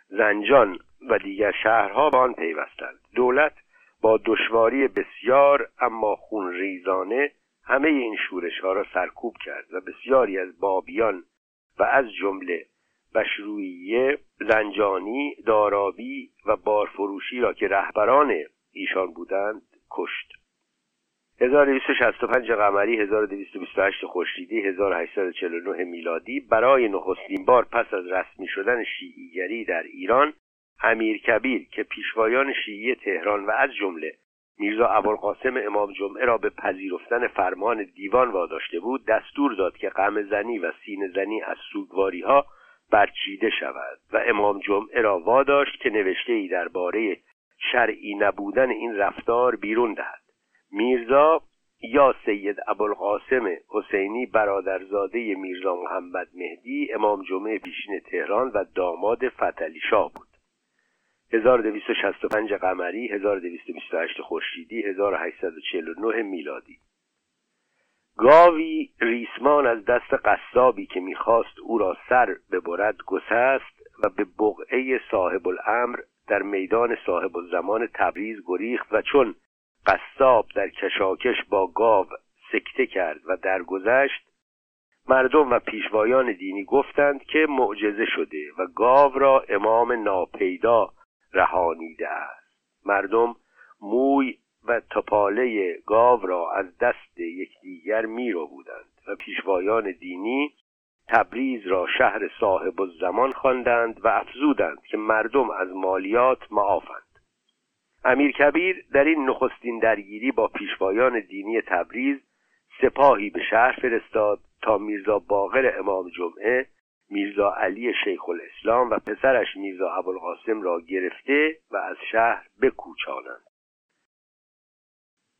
زنجان و دیگر شهرها به آن پیوستند. دولت با دشواری بسیار اما خونریزانه همه این شورش ها را سرکوب کرد و بسیاری از بابیان و از جمله بشرویه زنجانی دارابی و بارفروشی را که رهبران ایشان بودند کشت. 1265 قمری 1228 خورشیدی 1849 میلادی برای نخستین بار پس از رسمی شدن شیعیگری در ایران امیر کبیر که پیشوایان شیعی تهران و از جمله میرزا ابوالقاسم امام جمعه را به پذیرفتن فرمان دیوان واداشته بود دستور داد که غم زنی و سین زنی از سوگواری ها برچیده شود و امام جمعه را واداشت که نوشته ای درباره شرعی نبودن این رفتار بیرون دهد. میرزا یا سید ابوالقاسم حسینی برادرزاده میرزا محمد مهدی امام جمعه پیشین تهران و داماد فتلی شاه بود. 1265 قمری 1228 خورشیدی 1849 میلادی. گاوی ریسمان از دست قصابی که می‌خواست او را سر ببرد گسست و به بقعه صاحب الامر در میدان صاحب الزمان تبریز گریخت و چون قصاب در کشاکش با گاو سکته کرد و درگذشت مردم و پیشوایان دینی گفتند که معجزه شده و گاو را امام ناپیدا رهانیده است. مردم موی و تپاله گاو را از دست یکدیگر می بودند و پیشوایان دینی تبریز را شهر صاحب الزمان خواندند و افزودند که مردم از مالیات معافند. امیر کبیر در این نخستین درگیری با پیشوایان دینی تبریز سپاهی به شهر فرستاد تا میرزا باقر امام جمعه میرزا علی شیخ الاسلام و پسرش میرزا ابوالقاسم را گرفته و از شهر بکوچانند.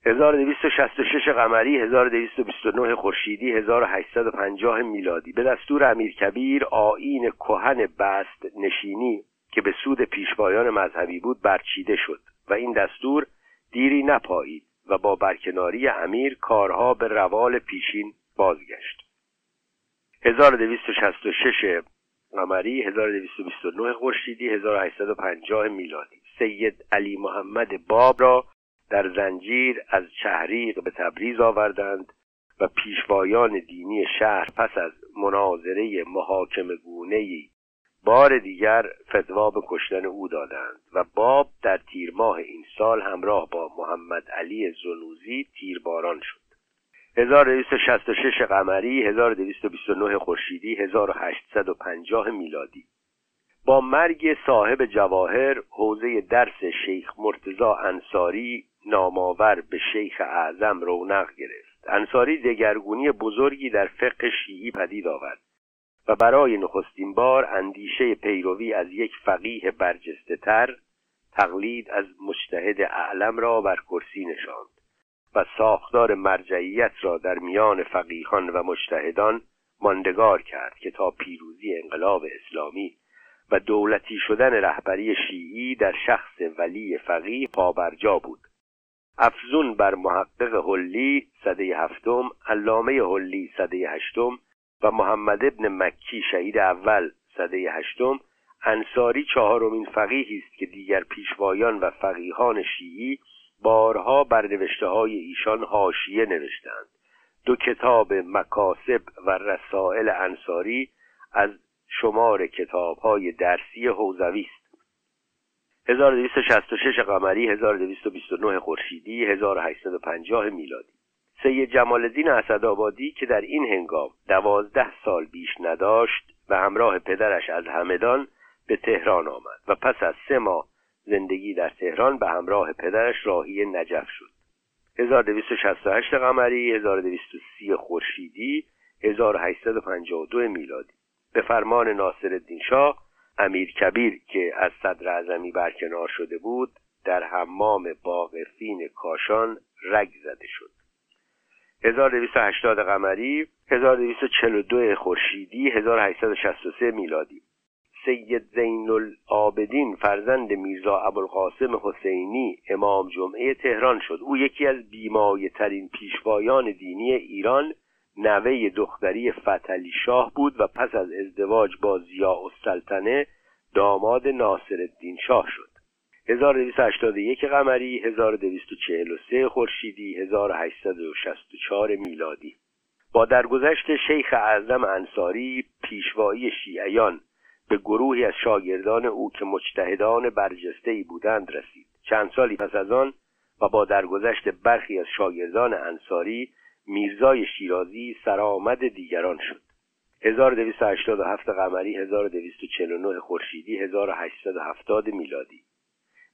1266 قمری 1229 خورشیدی 1850 میلادی. به دستور امیرکبیر آیین کهن بست نشینی که به سود پیشوایان مذهبی بود برچیده شد و این دستور دیری نپایید و با برکناری امیر کارها به روال پیشین بازگشت. 1266 قمری 1229 خورشیدی 1850 میلادی. سید علی محمد باب را در زنجیر از چهریق به تبریز آوردند و پیشوایان دینی شهر پس از مناظره محاکم گونهی بار دیگر فتوا به کشتن او دادند و باب در تیر ماه این سال همراه با محمد علی زنوزی تیرباران شد. 1266 قمری 1229 خورشیدی 1850 میلادی. با مرگ صاحب جواهر حوزه درس شیخ مرتزا انصاری نامآور به شیخ اعظم رونق گرفت. انصاری دگرگونی بزرگی در فقه شیعی پدید آورد و برای نخستین بار اندیشه پیروی از یک فقیه برجسته تر تقلید از مجتهد اعلم را بر کرسی نشاند و ساختار مرجعیت را در میان فقیهان و مجتهدان ماندگار کرد که تا پیروزی انقلاب اسلامی و دولتی شدن رهبری شیعی در شخص ولی فقیه پابرجا بود. افزون بر محقق حلی صده هفتم علامه حلی صده هشتم و محمد ابن مکی شهید اول صده هشتم انصاری چهارمین فقیهی است که دیگر پیشوایان و فقیهان شیعی بارها بر نوشته های ایشان حاشیه نوشتند دو کتاب مکاسب و رسائل انصاری از شمار کتاب های درسی حوزوی است. 1266 قمری 1229 خورشیدی 1850 میلادی. سید جمال الدین اسدآبادی که در این هنگام دوازده سال بیش نداشت و همراه پدرش از همدان به تهران آمد و پس از سه ماه زندگی در تهران به همراه پدرش راهی نجف شد. 1268 قمری 1230 خورشیدی 1852 میلادی. به فرمان ناصرالدین شاه امیر کبیر که از صدر اعظمی برکنار شده بود در حمام باغفین کاشان رگ زده شد. 1280 قمری 1242 خورشیدی 1863 میلادی. سید زین العابدین فرزند میرزا ابوالقاسم حسینی امام جمعه تهران شد. او یکی از بیمایه ترین پیشوایان دینی ایران نوه دختری فتلی شاه بود و پس از ازدواج با زیا السلطنه داماد ناصر الدین شاه شد. 1281 قمری 1243 خورشیدی 1864 میلادی. با درگذشت شیخ اعظم انصاری پیشوایی شیعیان به گروهی از شاگردان او که مجتهدان برجسته بودند رسید. چند سالی پس از آن و با درگذشت برخی از شاگردان انصاری میرزای شیرازی سرآمد دیگران شد. 1287 قمری 1249 خورشیدی 1870 میلادی.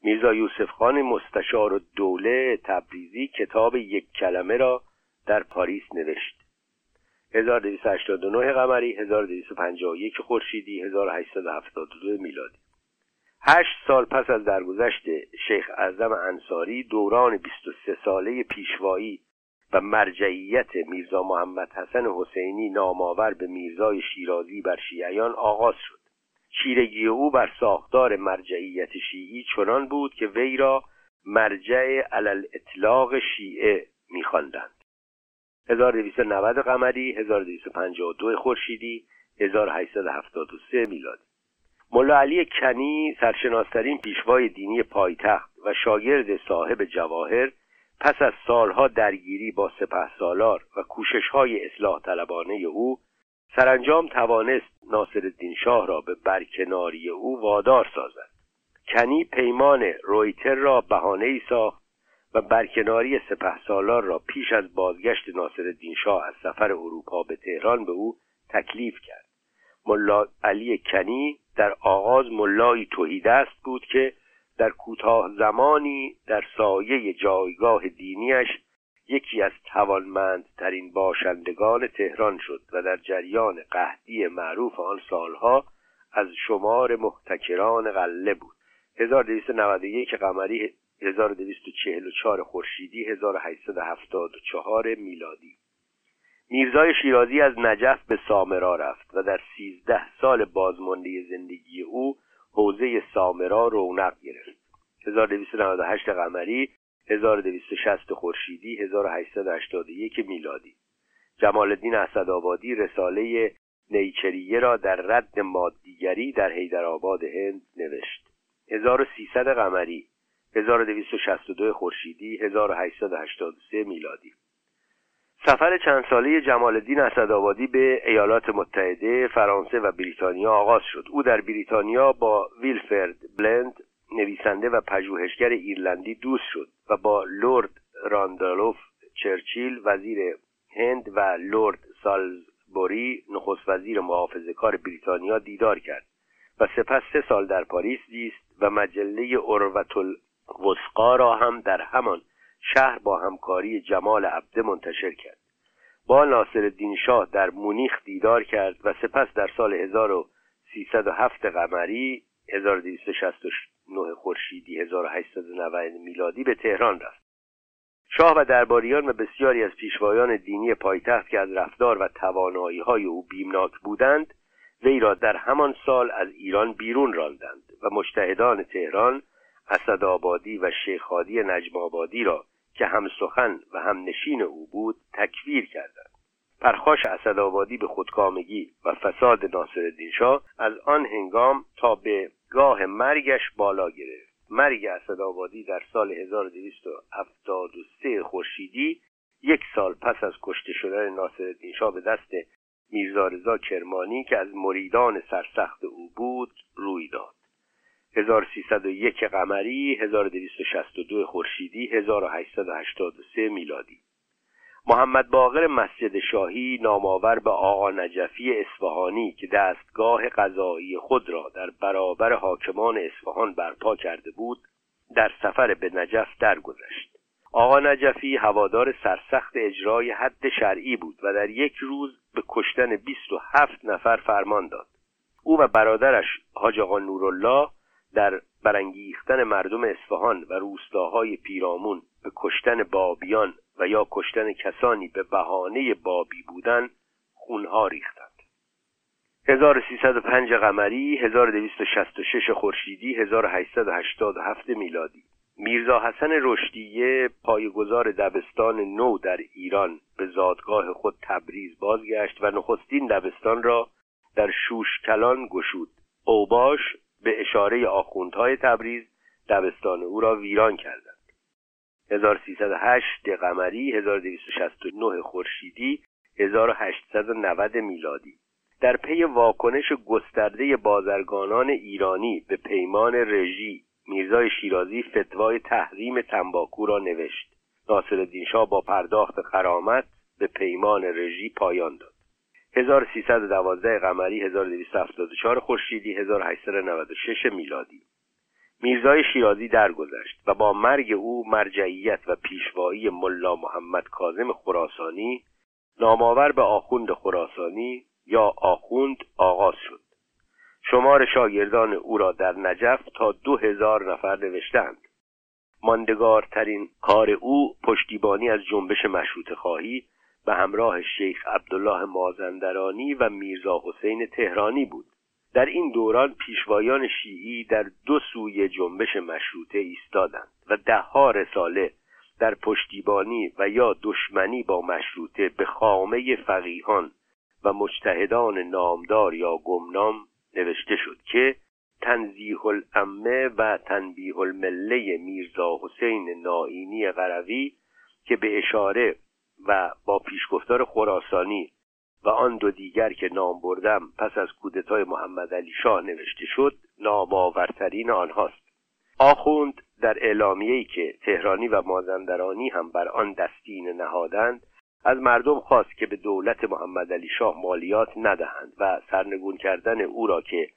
میرزا یوسف خان مستشار و دوله تبریزی کتاب یک کلمه را در پاریس نوشت. 1289 قمری 1251 خورشیدی 1872 میلادی. هشت سال پس از درگذشت شیخ اعظم انصاری دوران 23 ساله پیشوایی و مرجعیت میرزا محمد حسن حسینی نامآور به میرزای شیرازی بر شیعیان آغاز شد. چیرگی او بر ساختار مرجعیت شیعی چنان بود که وی را مرجع علل اطلاق شیعه میخواندند. 1290 قمری 1252 خورشیدی 1873 میلادی. ملا علی کنی سرشناسترین پیشوای دینی پایتخت و شاگرد صاحب جواهر پس از سالها درگیری با سپه سالار و کوشش های اصلاح طلبانه او سرانجام توانست ناصرالدین شاه را به برکناری او وادار سازد. کنی پیمان رویتر را بهانه ای ساخت و برکناری سپه سالار را پیش از بازگشت ناصرالدین شاه از سفر اروپا به تهران به او تکلیف کرد. ملا علی کنی در آغاز ملایی توحیدست بود که در کوتاه زمانی در سایه جایگاه دینیش یکی از توانمندترین باشندگان تهران شد و در جریان قهدی معروف آن سالها از شمار محتکران غله بود. 1291 قمری 1244 خورشیدی 1874 میلادی. میرزای شیرازی از نجف به سامرا رفت و در سیزده سال بازمانده زندگی او حوزه سامرا رونق گرفت. 1298 قمری 1260 خورشیدی 1881 میلادی. جمال الدین اسدآبادی رساله نیچریه را در رد مادیگری در حیدرآباد هند نوشت. 1300 قمری 1262 خورشیدی 1883 میلادی. سفر چند ساله جمال الدین اسدآبادی به ایالات متحده، فرانسه و بریتانیا آغاز شد. او در بریتانیا با ویلفرد بلند نویسنده و پژوهشگر ایرلندی دوست شد و با لورد راندالوف چرچیل وزیر هند و لورد سالزبوری نخست وزیر محافظه کار بریتانیا دیدار کرد و سپس سه سال در پاریس زیست و مجله اروت الوسقا را هم در همان شهر با همکاری جمال عبده منتشر کرد. با ناصر شاه در مونیخ دیدار کرد و سپس در سال 1307 قمری 1269 خورشیدی 1890 میلادی به تهران رفت. شاه و درباریان و بسیاری از پیشوایان دینی پایتخت که از رفتار و توانایی های او بیمناک بودند وی را در همان سال از ایران بیرون راندند و مجتهدان تهران اسدآبادی و شیخادی نجم آبادی را که هم سخن و هم نشین او بود تکفیر کردند. پرخاش اسدآبادی به خودکامگی و فساد ناصرالدین شاه از آن هنگام تا به گاه مرگش بالا گرفت. مرگ اسدآبادی در سال 1273 خورشیدی یک سال پس از کشته شدن ناصرالدین شاه به دست میرزا کرمانی که از مریدان سرسخت او بود روی داد. 1301 قمری 1262 خورشیدی 1883 میلادی. محمد باقر مسجد شاهی نامآور به آقا نجفی اصفهانی که دستگاه قضایی خود را در برابر حاکمان اصفهان برپا کرده بود در سفر به نجف درگذشت. آقا نجفی هوادار سرسخت اجرای حد شرعی بود و در یک روز به کشتن 27 نفر فرمان داد. او و برادرش حاج آقا نورالله در برانگیختن مردم اصفهان و روستاهای پیرامون به کشتن بابیان و یا کشتن کسانی به بهانه بابی بودن خونها ریختند. 1305 قمری 1266 خورشیدی 1887 میلادی. میرزا حسن رشدیه پایگزار دبستان نو در ایران به زادگاه خود تبریز بازگشت و نخستین دبستان را در شوشکلان گشود. اوباش به اشاره آخوندهای تبریز دبستان او را ویران کردند. 1308 قمری 1269 خورشیدی 1890 میلادی. در پی واکنش گسترده بازرگانان ایرانی به پیمان رژی میرزای شیرازی فتوای تحریم تنباکو را نوشت. ناصرالدین شاه با پرداخت خرامت به پیمان رژی پایان داد. 1312 قمری 1274 خورشیدی 1896 میلادی. میرزای شیرازی درگذشت و با مرگ او مرجعیت و پیشوایی ملا محمد کاظم خراسانی نامآور به آخوند خراسانی یا آخوند آغاز شد. شمار شاگردان او را در نجف تا دو هزار نفر نوشتند ماندگارترین کار او پشتیبانی از جنبش مشروط خواهی به همراه شیخ عبدالله مازندرانی و میرزا حسین تهرانی بود. در این دوران پیشوایان شیعی در دو سوی جنبش مشروطه ایستادند و دهها رساله در پشتیبانی و یا دشمنی با مشروطه به خامه فقیهان و مجتهدان نامدار یا گمنام نوشته شد که تنزیح الامه و تنبیه المله میرزا حسین نائینی غروی که به اشاره و با پیشگفتار خراسانی و آن دو دیگر که نام بردم پس از کودتای محمد علی شاه نوشته شد نامآورترین آنهاست. آخوند در اعلامیه‌ای که تهرانی و مازندرانی هم بر آن دستین نهادند از مردم خواست که به دولت محمد علی شاه مالیات ندهند و سرنگون کردن او را که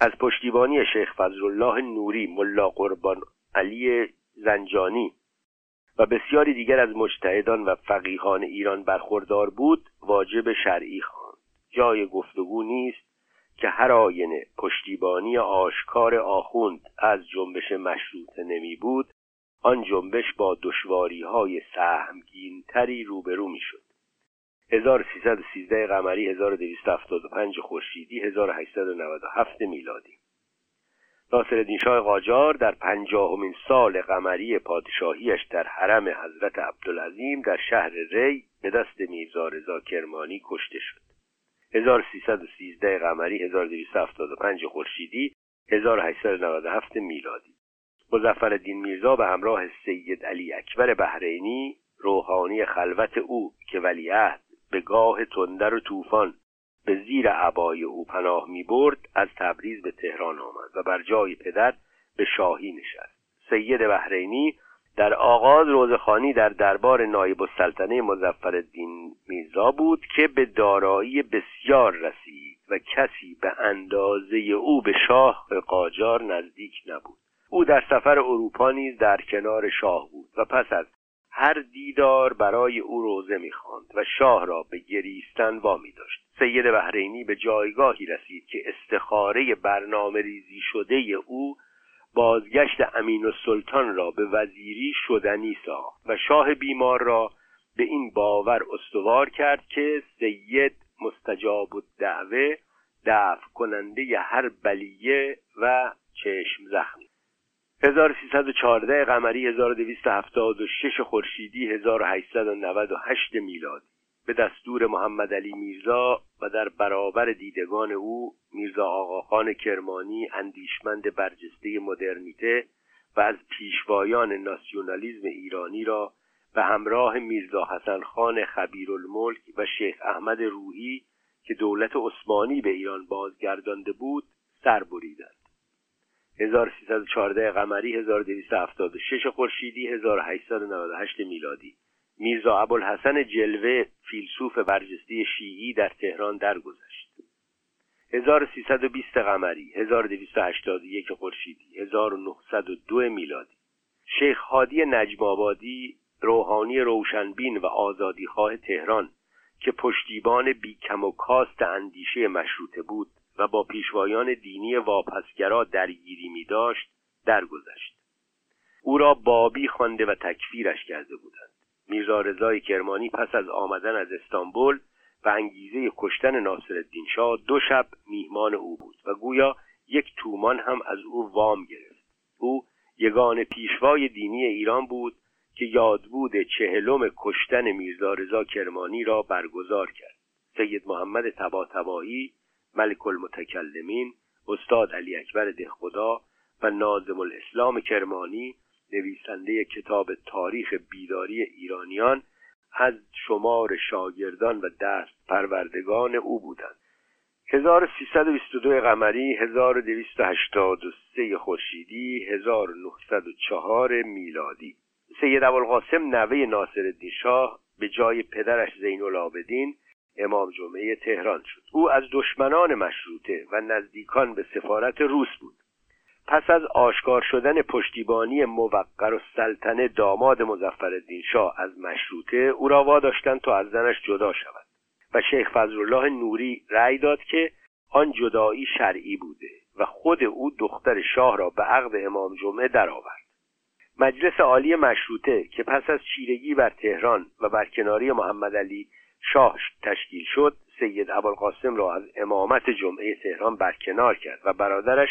از پشتیبانی شیخ فضلالله نوری ملا قربان علی زنجانی و بسیاری دیگر از مجتهدان و فقیهان ایران برخوردار بود واجب شرعی خواند. جای گفتگو نیست که هر آینه پشتیبانی آشکار آخوند از جنبش مشروطه نمی بود آن جنبش با دشواری های سهمگین تری روبرو می شد. 1313 قمری 1275 خورشیدی 1897 میلادی. ناصرالدین شاه قاجار در پنجاهمین سال قمری پادشاهیش در حرم حضرت عبدالعظیم در شهر ری به دست میرزا رضا کرمانی کشته شد. 1313 قمری 1275 خورشیدی 1897 میلادی. مظفرالدین میرزا به همراه سید علی اکبر بحرینی روحانی خلوت او که ولیعهد به گاه تندر و طوفان به زیر عبای او پناه می برد از تبریز به تهران آمد و بر جای پدر به شاهی نشست. سید بحرینی در آغاز روزخانی در دربار نایب السلطنه مظفرالدین میرزا بود که به دارایی بسیار رسید و کسی به اندازه او به شاه قاجار نزدیک نبود. او در سفر اروپا نیز در کنار شاه بود و پس از هر دیدار برای او روزه می‌خواند و شاه را به گریستن وامی داشت. سید بحرینی به جایگاهی رسید که استخاره برنامه ریزی شده او بازگشت امین سلطان را به وزیری شدنی ساخت و شاه بیمار را به این باور استوار کرد که سید مستجاب الدعوه دفع کننده هر بلیه و چشم زخمی 1314 قمری 1276 خورشیدی 1898 میلادی به دستور محمد علی میرزا و در برابر دیدگان او میرزا آقاخان کرمانی اندیشمند برجسته مدرنیته و از پیشوایان ناسیونالیزم ایرانی را به همراه میرزا حسن خان خبیرالملک و شیخ احمد روحی که دولت عثمانی به ایران بازگردانده بود سر بریدند. 1314 قمری 1276 خورشیدی 1898 میلادی. میرزا ابوالحسن جلوه فیلسوف برجسته شیعی در تهران درگذشت. 1320 قمری 1281 خورشیدی 1902 میلادی. شیخ هادی نجم آبادی روحانی روشنبین و آزادیخواه تهران که پشتیبان بیکم و کاست اندیشه مشروطه بود و با پیشوایان دینی واپسگرا درگیری می داشت درگذشت. او را بابی خوانده و تکفیرش کرده بودند. میرزا رضای کرمانی پس از آمدن از استانبول و انگیزه کشتن ناصرالدین شاه دو شب میهمان او بود و گویا یک تومان هم از او وام گرفت. او یگان پیشوای دینی ایران بود که یادبود چهلم کشتن میرزا رضا کرمانی را برگزار کرد. سید محمد تباتبایی ملک المتکلمین استاد علی اکبر دهخدا و نازم الاسلام کرمانی نویسنده کتاب تاریخ بیداری ایرانیان از شمار شاگردان و دست پروردگان او بودند. 1322 قمری 1283 خورشیدی 1904 میلادی. سید ابوالقاسم نوه ناصرالدین شاه به جای پدرش زین العابدین امام جمعه تهران شد. او از دشمنان مشروطه و نزدیکان به سفارت روس بود. پس از آشکار شدن پشتیبانی موقر و سلطنه داماد مزفر شاه از مشروطه او را واداشتند تا از زنش جدا شود. و شیخ فضلالله نوری رأی داد که آن جدایی شرعی بوده و خود او دختر شاه را به عقد امام جمعه درآورد. مجلس عالی مشروطه که پس از چیرگی بر تهران و بر کناری محمد علی شاه تشکیل شد سید ابوالقاسم را از امامت جمعه تهران برکنار کرد و برادرش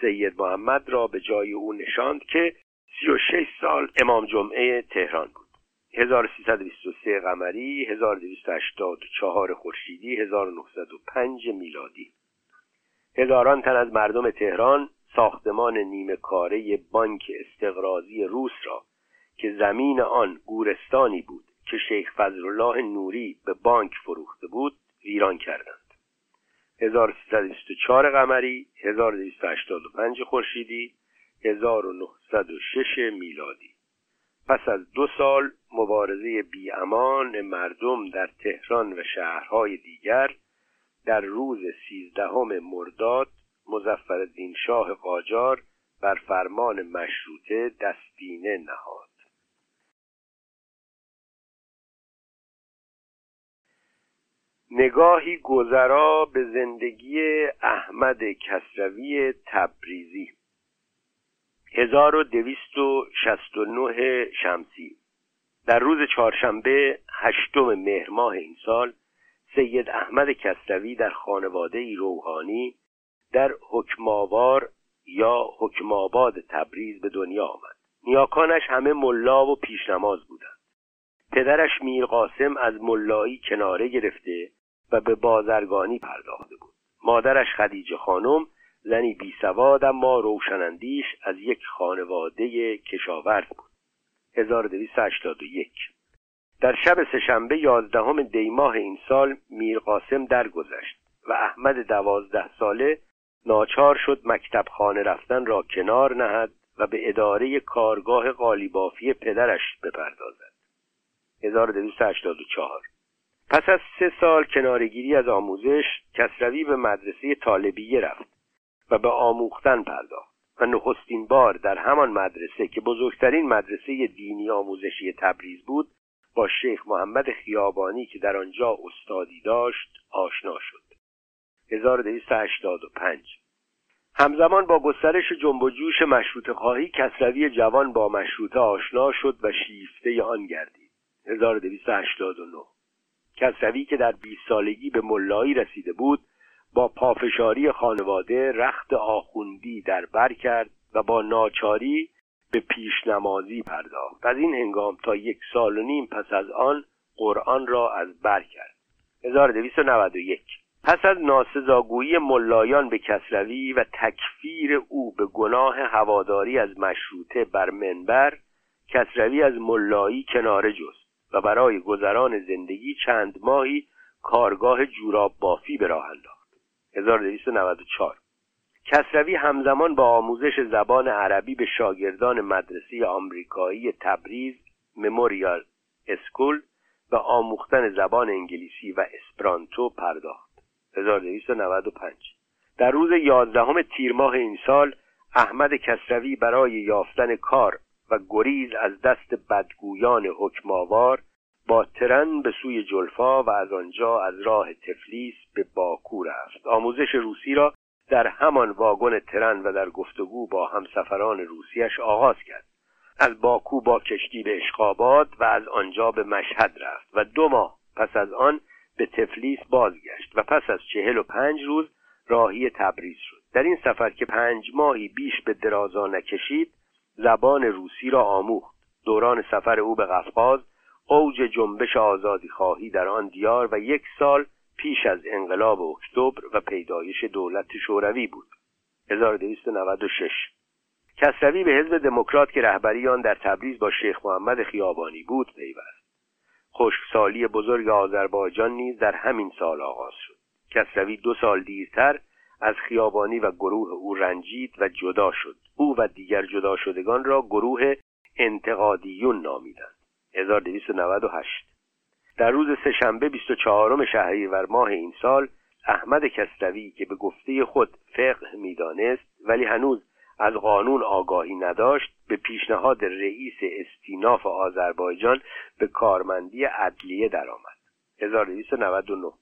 سید محمد را به جای او نشاند که 36 سال امام جمعه تهران بود. 1323 قمری 1284 خورشیدی 1905 میلادی. هزاران تن از مردم تهران ساختمان نیمه کاره بانک استقرازی روس را که زمین آن گورستانی بود که شیخ فضلالله نوری به بانک فروخته بود ویران کردند. 1324 قمری 1285 خورشیدی 1906 میلادی. پس از دو سال مبارزه بیامان مردم در تهران و شهرهای دیگر در روز سیزدهم مرداد مزفر شاه قاجار بر فرمان مشروطه دستینه نهاد. نگاهی گذرا به زندگی احمد کسروی تبریزی. 1269 شمسی. در روز چهارشنبه هشتم مهر ماه این سال سید احمد کسروی در خانواده روحانی در حکماوار یا حکماباد تبریز به دنیا آمد. نیاکانش همه ملا و پیشنماز بودند. پدرش میر قاسم از ملایی کناره گرفته و به بازرگانی پرداخته بود. مادرش خدیجه خانم زنی بی سواد اما روشنندیش از یک خانواده کشاورز بود. 1281 در شب سهشنبه یازدهم دیماه این سال میر قاسم درگذشت و احمد دوازده ساله ناچار شد مکتب خانه رفتن را کنار نهد و به اداره کارگاه قالیبافی پدرش بپردازد. 1284 پس از سه سال کنارگیری از آموزش کسروی به مدرسه طالبیه رفت و به آموختن پرداخت و نخستین بار در همان مدرسه که بزرگترین مدرسه دینی آموزشی تبریز بود با شیخ محمد خیابانی که در آنجا استادی داشت آشنا شد. 1285 همزمان با گسترش جنب و جوش مشروط خواهی کسروی جوان با مشروطه آشنا شد و شیفته آن گردید. 1289 کسروی که در 20 سالگی به ملایی رسیده بود با پافشاری خانواده رخت آخوندی در بر کرد و با ناچاری به پیشنمازی پرداخت. از این هنگام تا یک سال و نیم پس از آن قرآن را از بر کرد. 1291 پس از ناسزاگویی ملایان به کسروی و تکفیر او به گناه هواداری از مشروطه بر منبر کسروی از ملایی کناره جست. و برای گذران زندگی چند ماهی کارگاه جوراب بافی به راه انداخت. 1294 کسروی همزمان با آموزش زبان عربی به شاگردان مدرسه آمریکایی تبریز مموریال اسکول و آموختن زبان انگلیسی و اسپرانتو پرداخت. 1295 در روز 11 تیر ماه این سال احمد کسروی برای یافتن کار و گریز از دست بدگویان حکماوار با ترن به سوی جلفا و از آنجا از راه تفلیس به باکو رفت. آموزش روسی را در همان واگن ترن و در گفتگو با همسفران روسیش آغاز کرد. از باکو با کشتی به اشقاباد و از آنجا به مشهد رفت و دو ماه پس از آن به تفلیس بازگشت و پس از چهل و پنج روز راهی تبریز شد. در این سفر که پنج ماهی بیش به درازا نکشید زبان روسی را آموخت. دوران سفر او به قفقاز اوج جنبش آزادی خواهی در آن دیار و یک سال پیش از انقلاب اکتبر و پیدایش دولت شوروی بود. 1296 کسروی به حزب دموکرات که رهبری آن در تبریز با شیخ محمد خیابانی بود پیوست. خشکسالی بزرگ آذربایجان نیز در همین سال آغاز شد. کسروی دو سال دیرتر از خیابانی و گروه او رنجید و جدا شد. او و دیگر جدا شدگان را گروه انتقادیون نامیدند. 1298 در روز سهشنبه 24 شهریور ماه این سال احمد کسروی که به گفته خود فقه می‌دانست ولی هنوز از قانون آگاهی نداشت به پیشنهاد رئیس استیناف آذربایجان به کارمندی عدلیه درآمد. 1299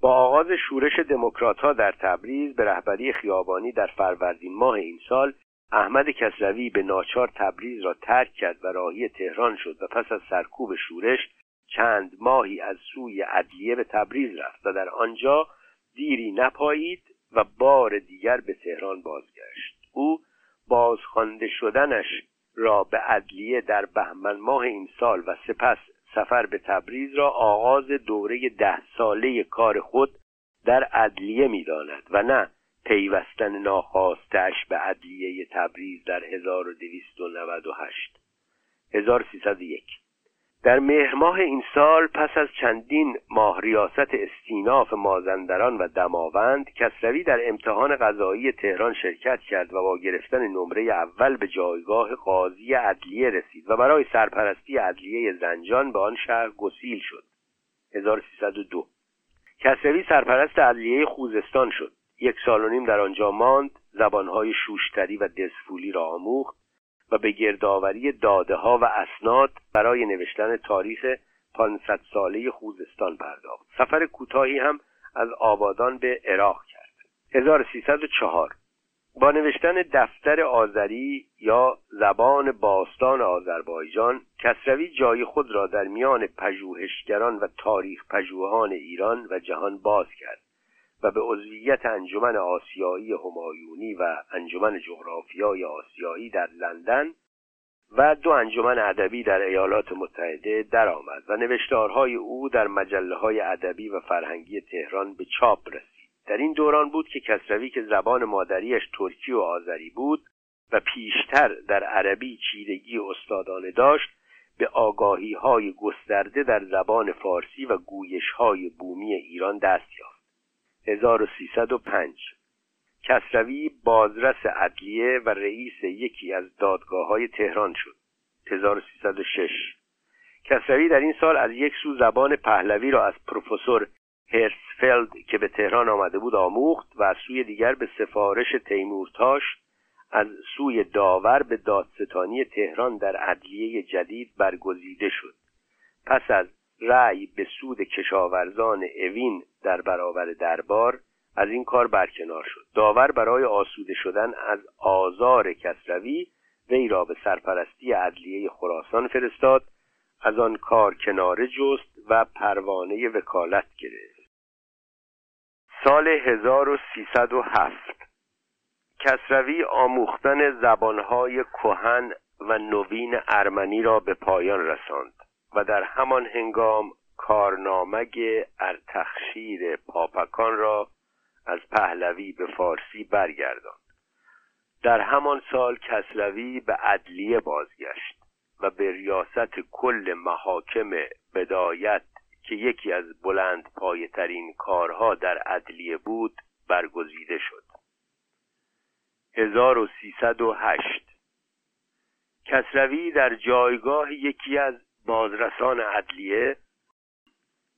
با آغاز شورش دموکراتها در تبریز به رهبری خیابانی در فروردین ماه این سال احمد کسروی به ناچار تبریز را ترک کرد و راهی تهران شد و پس از سرکوب شورش چند ماهی از سوی عدلیه به تبریز رفت و در آنجا دیری نپایید و بار دیگر به تهران بازگشت. او بازخوانده شدنش را به عدلیه در بهمن ماه این سال و سپس سفر به تبریز را آغاز دوره ده ساله کار خود در عدلیه می‌داند و نه پیوستن ناخواستش به عدلیه تبریز در 1298 1301 در مهر ماه این سال پس از چندین ماه ریاست استیناف مازندران و دماوند کسروی در امتحان قضایی تهران شرکت کرد و با گرفتن نمره اول به جایگاه قاضی عدلیه رسید و برای سرپرستی عدلیه زنجان به آن شهر گسیل شد. 1302 کسروی سرپرست عدلیه خوزستان شد. یک سال و نیم در آنجا ماند زبانهای شوشتری و دسفولی را آموخت و به گردآوری داده ها و اسناد برای نوشتن تاریخ 500 ساله خوزستان پرداخت. سفر کوتاهی هم از آبادان به عراق کرد. 1304 با نوشتن دفتر آذری یا زبان باستان آذربایجان کسروی جای خود را در میان پژوهشگران و تاریخ پژوهان ایران و جهان باز کرد. و به عضویت انجمن آسیایی همایونی و انجمن جغرافیای آسیایی در لندن و دو انجمن ادبی در ایالات متحده درآمد و نوشتارهای او در مجله های ادبی و فرهنگی تهران به چاپ رسید. در این دوران بود که کسروی که زبان مادریش ترکی و آذری بود و پیشتر در عربی چیرگی استادانه داشت به آگاهی های گسترده در زبان فارسی و گویش های بومی ایران دست یافت. 1305 کسروی بازرس عدلیه و رئیس یکی از دادگاه های تهران شد. 1306 کسروی در این سال از یک سو زبان پهلوی را از پروفسور هرسفلد که به تهران آمده بود آموخت و از سوی دیگر به سفارش تیمورتاش از سوی داور به دادستانی تهران در عدلیه جدید برگزیده شد. پس از رأی به سود کشاورزان اوین در برابر دربار از این کار برکنار شد. داور برای آسوده شدن از آزار کسروی وی را به سرپرستی عدلیه خراسان فرستاد از آن کار کناره جست و پروانه وکالت گرفت. سال 1307 کسروی آموختن زبانهای کهن و نوین ارمنی را به پایان رساند و در همان هنگام کارنامگ ارتخشیر پاپکان را از پهلوی به فارسی برگرداند. در همان سال کسروی به عدلیه بازگشت و به ریاست کل محاکم بدایت که یکی از بلند پایترین کارها در عدلیه بود برگزیده شد. 1308 کسروی در جایگاه یکی از بازرسان عدلیه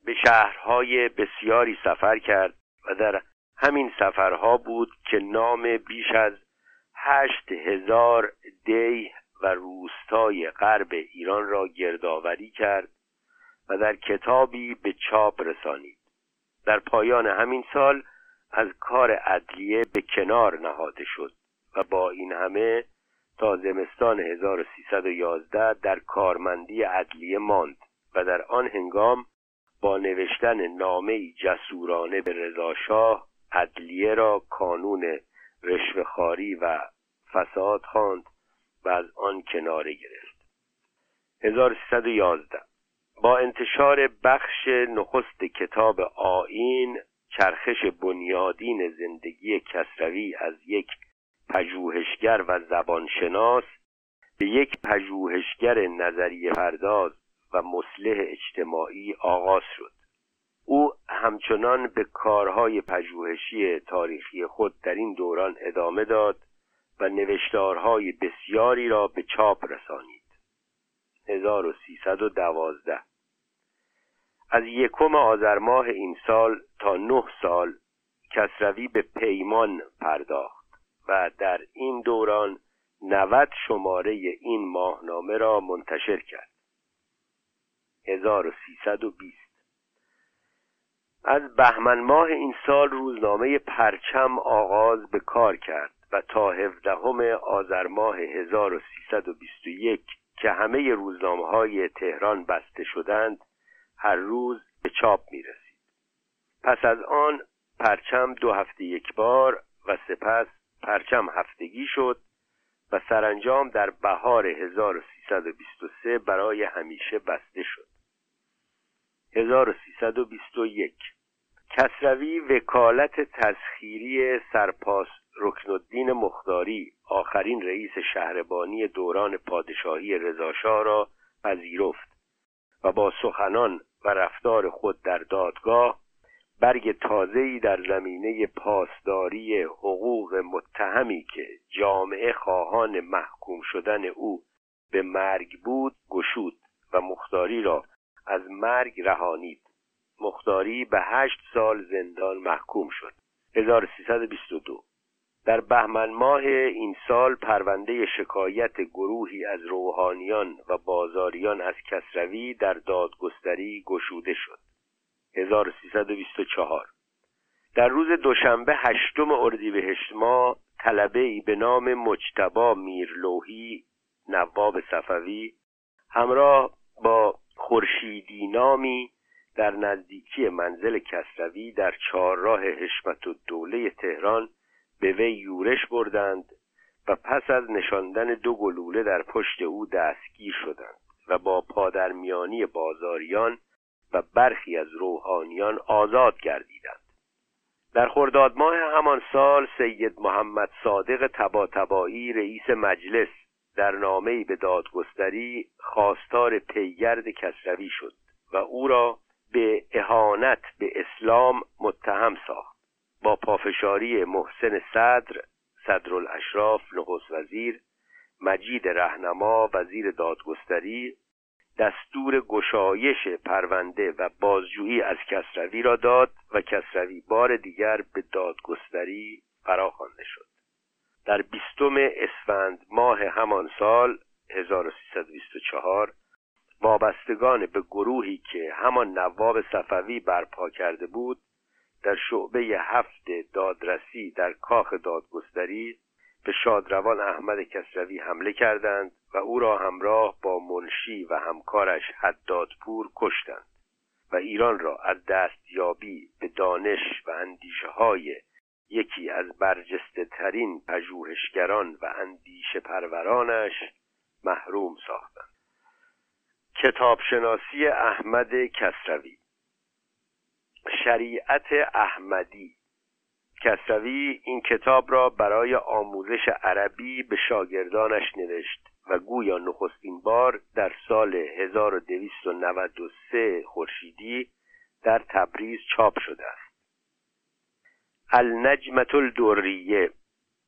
به شهرهای بسیاری سفر کرد و در همین سفرها بود که نام بیش از هشت هزار دی و روستای غرب ایران را گردآوری کرد و در کتابی به چاپ رسانید. در پایان همین سال از کار عدلیه به کنار نهاده شد و با این همه تا زمستان 1311 در کارمندی عدلیه ماند و در آن هنگام با نوشتن نامه جسورانه به رضاشاه عدلیه را کانون رشوهخواری و فساد خواند و از آن کناره گرفت. 1311 با انتشار بخش نخست کتاب آین چرخش بنیادین زندگی کسروی از یک پژوهشگر و زبانشناس به یک پژوهشگر نظریه پرداز و مصلح اجتماعی آغاز شد. او همچنان به کارهای پژوهشی تاریخی خود در این دوران ادامه داد و نوشتارهای بسیاری را به چاپ رسانید. 1312 از یکم آذر ماه این سال تا نه سال کسروی به پیمان پرداخت و در این دوران 90 شماره این ماهنامه را منتشر کرد. 1320 از بهمن ماه این سال روزنامه پرچم آغاز به کار کرد و تا هفدهم آذر ماه 1321 که همه روزنامه های تهران بسته شدند هر روز به چاپ می رسید. پس از آن پرچم دو هفته یک بار و سپس پرچم هفتگی شد و سرانجام در بهار 1323 برای همیشه بسته شد 1321 کسروی وکالت تسخیری سرپاس رکن مختاری آخرین رئیس شهربانی دوران پادشاهی رضاشاه را پذیرفت و با سخنان و رفتار خود در دادگاه برگ تازه‌ای در زمینه پاسداری حقوق متهمی که جامعه خواهان محکوم شدن او به مرگ بود گشود و مختاری را از مرگ رهانید. مختاری به هشت سال زندان محکوم شد. 1322 در بهمن ماه این سال پرونده شکایت گروهی از روحانیان و بازاریان از کسروی در دادگستری گشوده شد. 1324 در روز دوشنبه هشتم اردیبهشت ماه طلبه ای به نام مجتبا میرلوهی نواب صفوی همراه با خورشیدی نامی در نزدیکی منزل کسروی در چهارراه حشمت و دوله تهران به وی یورش بردند و پس از نشاندن دو گلوله در پشت او دستگیر شدند و با پادرمیانی بازاریان و برخی از روحانیان آزاد گردیدند. در خرداد ماه همان سال سید محمد صادق تباتبایی رئیس مجلس در نامه‌ای به دادگستری خواستار پیگرد کسروی شد و او را به اهانت به اسلام متهم ساخت. با پافشاری محسن صدر صدرالاشراف نخست وزیر مجید رهنما وزیر دادگستری دستور گشایش پرونده و بازجویی از کسروی را داد و کسروی بار دیگر به دادگستری فراخوانده شد. در بیستم اسفند ماه همان سال 1324 وابستگان به گروهی که همان نواب صفوی برپا کرده بود در شعبه هفت دادرسی در کاخ دادگستری به شادروان احمد کسروی حمله کردند و او را همراه با منشی و همکارش حدادپور کشتند و ایران را از دستیابی به دانش و اندیشه های یکی از برجسته ترین پژوهشگران و اندیشه پرورانش محروم ساختند. کتابشناسی احمد کسروی. شریعت احمدی. کسروی این کتاب را برای آموزش عربی به شاگردانش نوشت و گویا نخستین بار در سال 1293 خورشیدی در تبریز چاپ شده است. النجمت الدوریه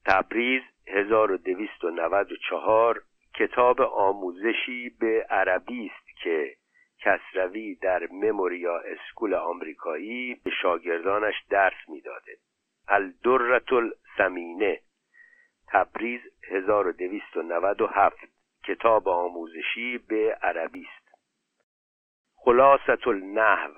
تبریز 1294 کتاب آموزشی به عربی است که کسروی در مموریا اسکول آمریکایی به شاگردانش درس می‌داده. الدرت السمینه تبریز 1297 کتاب آموزشی به عربی است. خلاصت النحو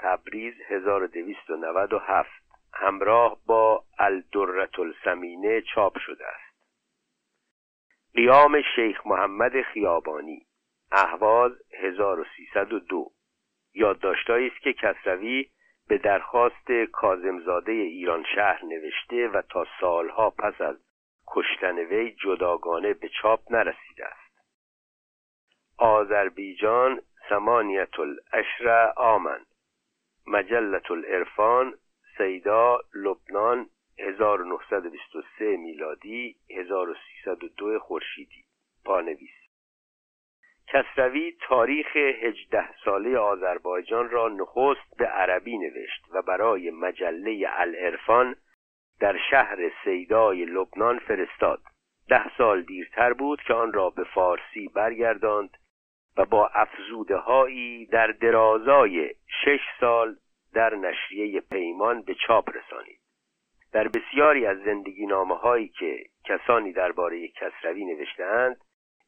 تبریز 1297 همراه با الدرت السمینه چاپ شده است. قیام شیخ محمد خیابانی اهواز 1302 یادداشتهایی است که کسروی به درخواست کازمزاده ایران شهر نوشته و تا سالها پس از کشتن وی جداگانه به چاپ نرسیده است. آذربیجان سمانیت الاشر آمن مجلت الارفان سیدا لبنان 1923 میلادی 1302 خورشیدی. پانویس. کسروی تاریخ هجده ساله آذربایجان را نخست به عربی نوشت و برای مجله الارفان در شهر سیدای لبنان فرستاد. ده سال دیرتر بود که آن را به فارسی برگرداند و با افزوده هایی در درازای شش سال در نشریه پیمان به چاپ رسانید. در بسیاری از زندگی نامه هایی که کسانی درباره کسروی نوشتهاند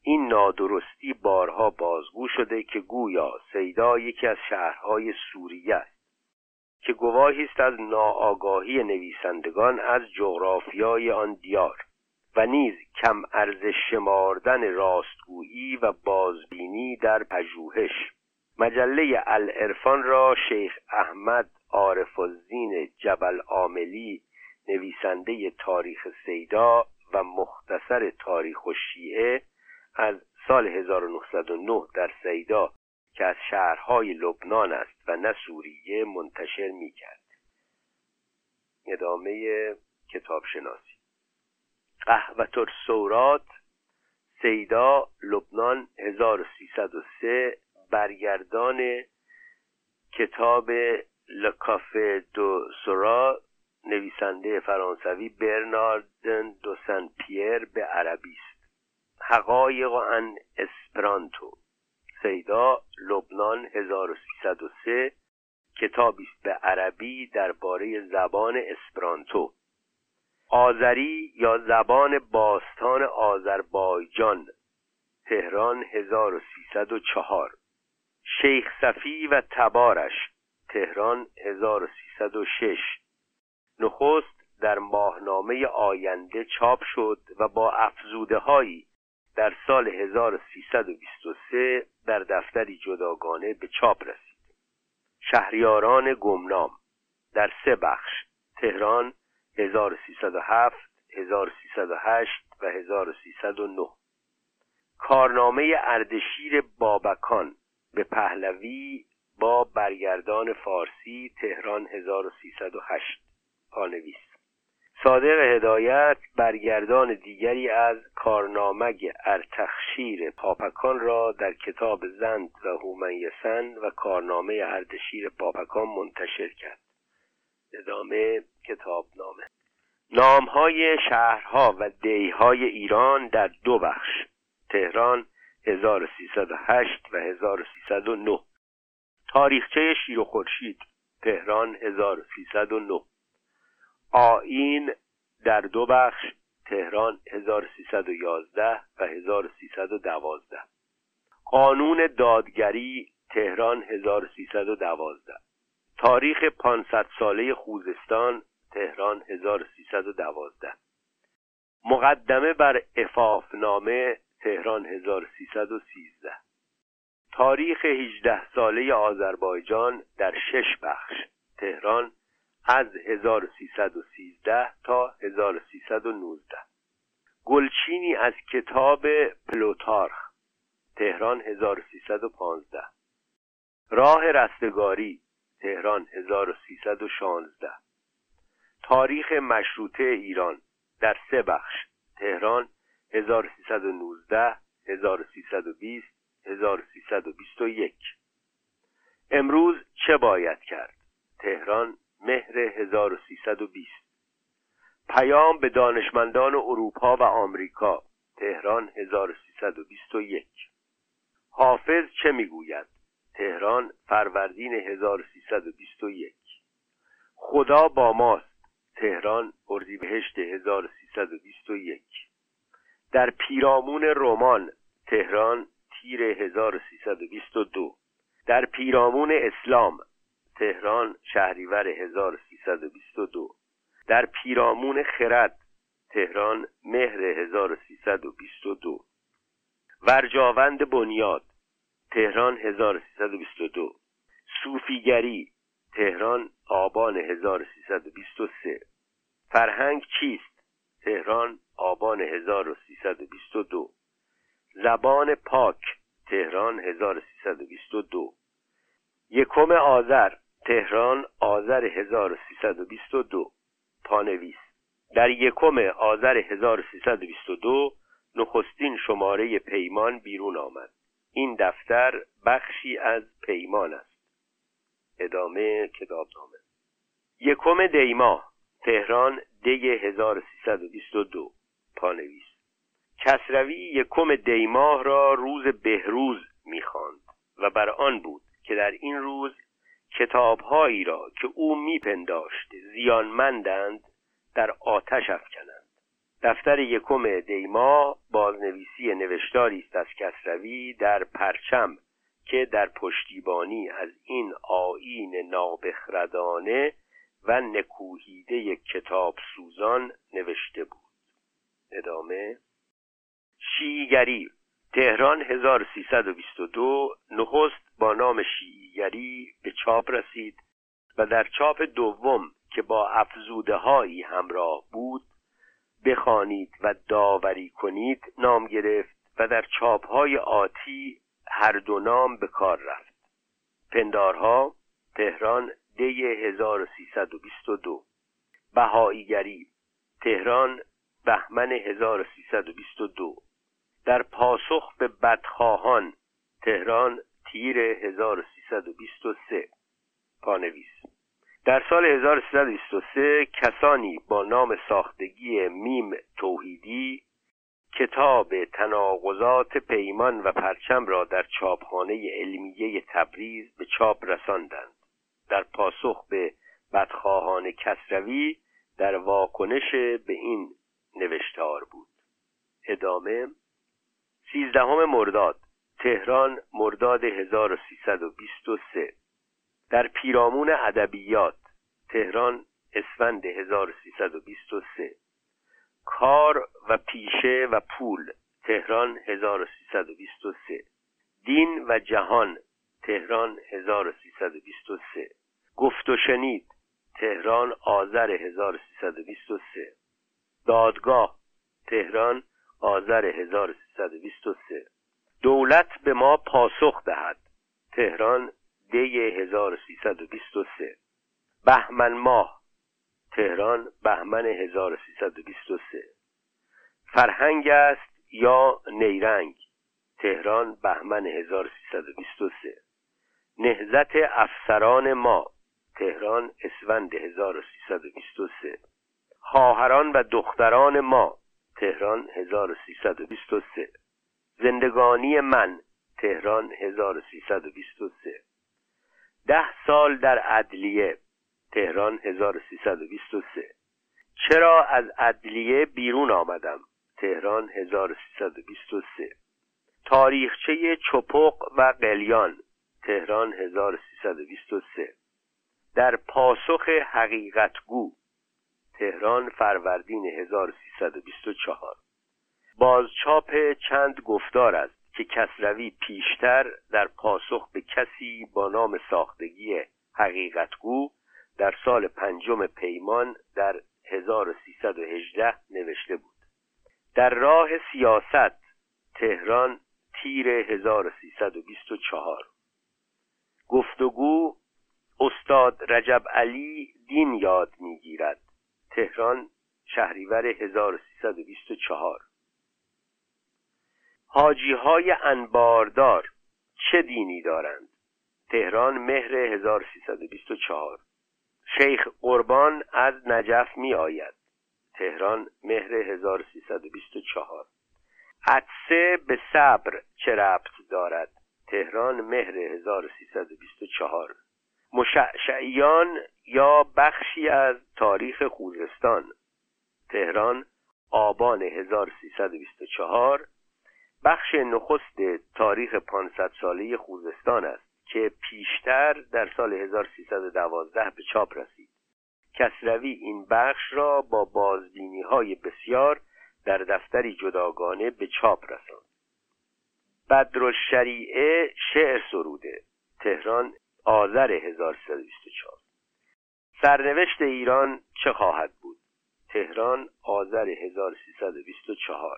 این نادرستی بارها بازگو شده که گویا سیدا یکی از شهرهای سوریه است که گواهی است از ناآگاهی نویسندگان از جغرافیای آن دیار و نیز کم ارزش شماردن راستگویی و بازبینی در پژوهش. مجله الارفان را شیخ احمد عارف الدین جبل عاملی نویسنده تاریخ سیدا و مختصر تاریخ و شیعه از سال 1909 در سیدا که از شهرهای لبنان است و نه سوریه منتشر می کرد ادامه کتاب شناسی قهوت سورات سیدا لبنان 1303 برگردان کتاب لکافه دو سورا نویسنده فرانسوی برناردن دو سن پیر به عربی است. حقایق ان اسپرانتو. سیدا لبنان 1303 کتابی است به عربی درباره زبان اسپرانتو. آذری یا زبان باستان آذربایجان تهران 1304 شیخ صفی و تبارش تهران 1306 نخست در ماهنامه آینده چاپ شد و با افزوده هایی در سال 1323 در دفتری جداگانه به چاپ رسید. شهریاران گمنام در سه بخش تهران 1307 1308 و 1309 کارنامه اردشیر بابکان به پهلوی با برگردان فارسی تهران 1308 پانویس. صادق هدایت برگردان دیگری از کارنامه ارتخشیر پاپکان را در کتاب زند و هومنیسن و کارنامه اردشیر پاپکان منتشر کرد. ادامه کتابنامه. نامهای شهرها و دیهای ایران در دو بخش. تهران 1308 و 1309 تاریخچه شیر و خورشید تهران 1309 آین در دو بخش تهران 1311 و 1312 قانون دادگری تهران 1312 تاریخ 500 ساله خوزستان تهران 1312 مقدمه بر افافنامه تهران 1313 تاریخ 18 ساله آذربایجان در شش بخش. تهران از 1313 تا 1319 گلچینی از کتاب پلوتارخ. تهران 1315 راه رستگاری. تهران 1316 تاریخ مشروطه ایران. در سه بخش. تهران 1319 1320 1321 امروز چه باید کرد؟ تهران مهر 1320 پیام به دانشمندان اروپا و آمریکا تهران 1321 حافظ چه می‌گوید؟ تهران فروردین 1321 خدا با ماست تهران اردیبهشت 1321 در پیرامون رمان تهران تیر 1322 در پیرامون اسلام تهران شهریور 1322 در پیرامون خرد تهران مهر 1322 ورجاوند بنیاد تهران 1322 صوفیگری تهران آبان 1323 فرهنگ چیست؟ تهران آبان 1322 زبان پاک تهران 1322 یکم آذر تهران آذر 1322 پانویس. در یکم آذر 1322 نخستین شماره پیمان بیرون آمد. این دفتر بخشی از پیمان است. ادامه کتابنامه. یکم دیما تهران دی 1322 پانویس. کسروی یکم دیماه را روز بهروز می‌خواند و بر آن بود که در این روز کتابهایی را که او میپنداشت زیانمندند در آتش افکنند. دفتر یکم دیما بازنویسی نوشتاری است از کسروی در پرچم که در پشتیبانی از این آیین نابخردانه و نکوهیده کتاب سوزان نوشته بود. ادامه. شیعیگری تهران 1322 نخست با نام شیعیگری به چاپ رسید و در چاپ دوم که با افزوده هایی همراه بود بخوانید و داوری کنید نام گرفت و در چاپ های آتی هر دو نام به کار رفت. پندارها تهران دی 1322 بهاییگری تهران بهمن 1322 در پاسخ به بدخواهان تهران تیر 1323 پانویس. در سال 1323 کسانی با نام ساختگی میم توحیدی کتاب تناقضات پیمان و پرچم را در چاپخانه علمیه تبریز به چاپ رساندند. در پاسخ به بدخواهان کسروی در واکنش به این نوشتار بود. ادامه سیزدهم مرداد تهران مرداد 1323 در پیرامون ادبیات تهران اسفند 1323 کار و پیشه و پول تهران 1323 دین و جهان تهران 1323 گفت و شنید تهران آذر 1323 دادگاه تهران آذر 1323 دولت به ما پاسخ دهد. تهران دی 1323 بهمن ماه. تهران بهمن 1323 فرهنگ است یا نیرنگ؟ تهران بهمن 1323 نهزت افسران ما. تهران اسفند 1323 خواهران و دختران ما. تهران 1323 زندگانی من. تهران 1323 ده سال در عدلیه. تهران 1323 چرا از عدلیه بیرون آمدم؟ تهران 1323 تاریخچه چپق و قلیان. تهران 1323 در پاسخ حقیقتگو. تهران فروردین 1324 بازچاپ چند گفتار است که کسروی پیشتر در پاسخ به کسی با نام ساختگی حقیقتگو در سال پنجم پیمان در 1318 نوشته بود. در راه سیاست تهران تیر 1324 گفتگو استاد رجب علی دین یاد می‌گیرد. تهران شهریور 1324 حاجی های انباردار چه دینی دارند؟ تهران مهر 1324 شیخ قربان از نجف می آید تهران مهر 1324 عدسه به صبر چه ربط دارد؟ تهران مهر 1324 مشعشعیان یا بخشی از تاریخ خوزستان. تهران آبان 1324 بخش نخست تاریخ 500 ساله خوزستان است که پیشتر در سال 1312 به چاپ رسید. کسروی این بخش را با بازبینی های بسیار در دفتری جداگانه به چاپ رساند. بدر الشریعه شعر سروده. تهران آذر 1324 سرنوشت ایران چه خواهد بود؟ تهران آذر 1324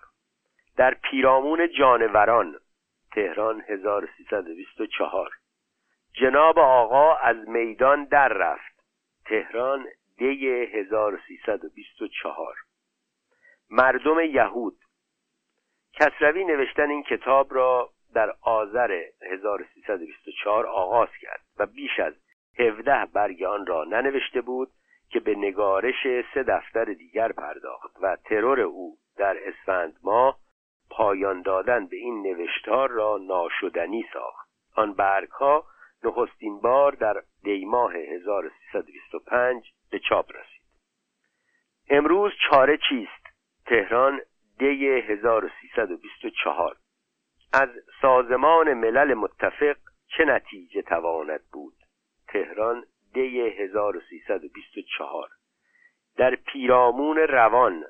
در پیرامون جانوران تهران 1324 جناب آقا از میدان در رفت. تهران دی 1324 مردم یهود. کسروی نوشتن این کتاب را در آذر 1324 آغاز کرد و بیش از 17 برگ آن را ننوشته بود که به نگارش سه دفتر دیگر پرداخت و ترور او در اسفند ماه پایان دادن به این نوشتار را ناشدنی ساخت. آن برگها نخستین بار در دیماه 1325 به چاپ رسید. امروز چاره چیست؟ تهران دی 1324 از سازمان ملل متفق چه نتیجه تواند بود؟ تهران دی 1324 در پیرامون روان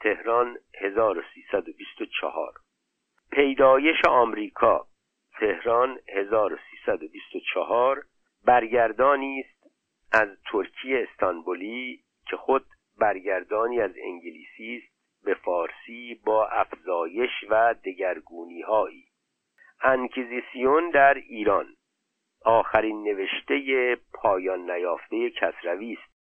تهران 1324 پیدایش آمریکا تهران 1324 برگردانی است از ترکی استانبولی که خود برگردانی از انگلیسی است به فارسی با افزایش و دگرگونی هایی انکیزیسیون در ایران. آخرین نوشته پایان نیافته کسروی است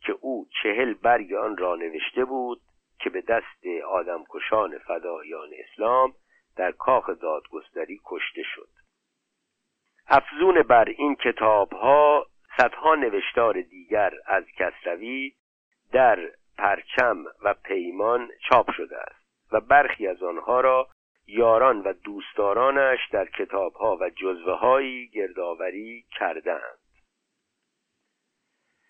که او چهل برگ آن را نوشته بود که به دست آدمکشان فدایان اسلام در کاخ دادگستری کشته شد. افزون بر این کتاب ها صدها نوشتار دیگر از کسروی در پرچم و پیمان چاپ شده است و برخی از آنها را یاران و دوستدارانش در کتابها و جزوه هایی گردآوری کردند